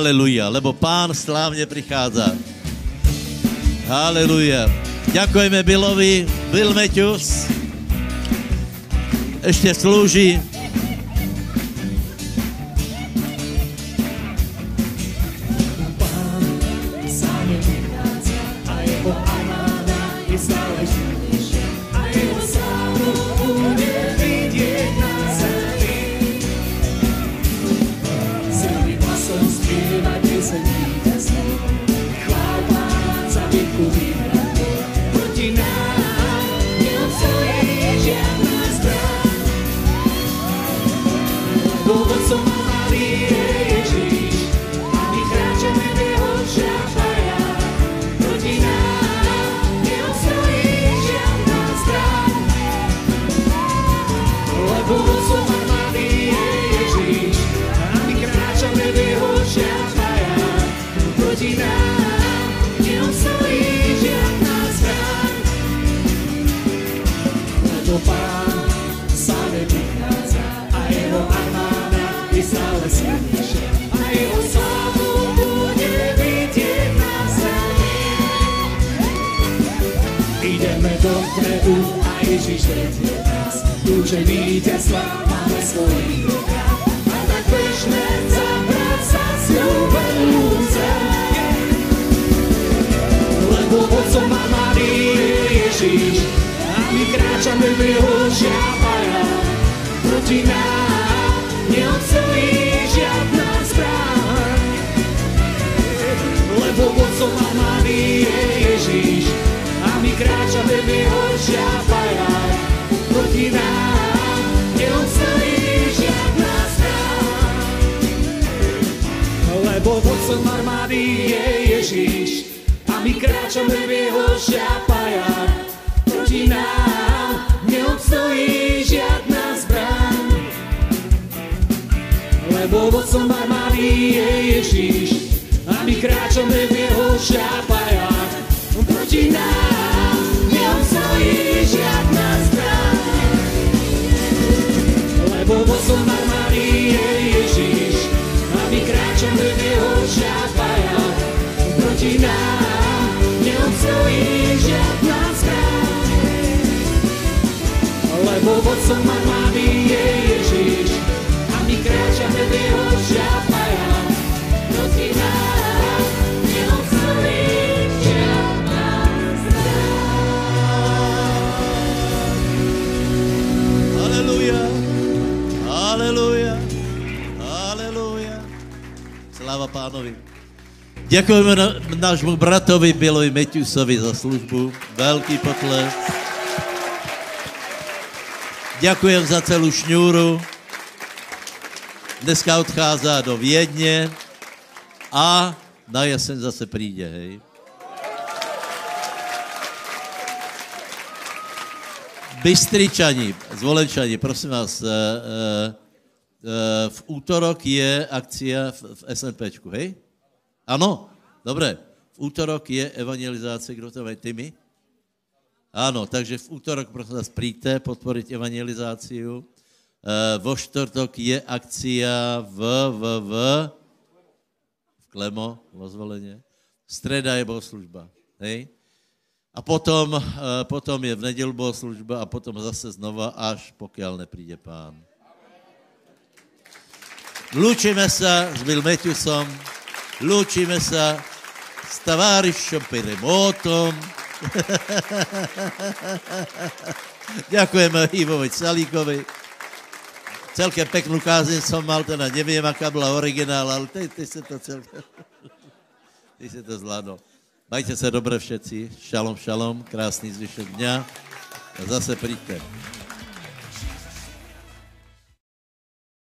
Haleluja, lebo pán slávne prichádza. Haleluja. Ďakujeme Billovi, Bill Matthews. Ešte slúži. Ježiš a my kráčame v jeho šľapajách. Proti nám neobstojí žiadna zbraň. Lebo vodcom armády je Ježiš a my kráčame v jeho šľapajách. Proti nám. Lebo vodcom armády je Ježiš a my kráčame v jeho šľapajách. Lebo vodcom je Ježiš a my kráčame v jeho šľapajách. Proti nám neobstojí žiadna zbraň. Lebo vodcom armády je Ježiš a my kráčame v jeho šľapajách. Proti nám neobstojí žiadna zbraň. Lebo vodcom armády je Ježiš pánovi. Ďakujeme nášmu bratovi Bilovi Meťusovi za službu. Veľký potlesk. Ďakujem za celú šňúru. Dneska odchází do Viedně a na jeseň zase přijde, hej. Bystričani, zvolenčani, prosím vás, uh, uh, uh, v útorok je akcia v, SNPčku, hej? Ano, dobré. V útorok je evangelizáce, kdo to ty my? Áno, takže v útorok prosím vás príďte podporiť evangelizáciu. Uh, vo štvrtok je akcia v, v, Klemo, vo zvolenie. Streda je bohoslužba, hej? A potom, uh, potom je v nedelu bohoslužba a potom zase znova, až pokiaľ nepríde pán. Lúčime sa s Bill Matthewsom, lúčime sa s tavárišom Peremotom, [LAUGHS] Ďakujeme Ivovi Salíkovi. Celkem peknú kázeň som mal, teda neviem, aká bola originál, ale ty, ty si to celkem... [LAUGHS] Ty si to zvládol. Majte sa dobre všetci. Šalom, šalom. Krásný zvyšok dňa. A zase príďte.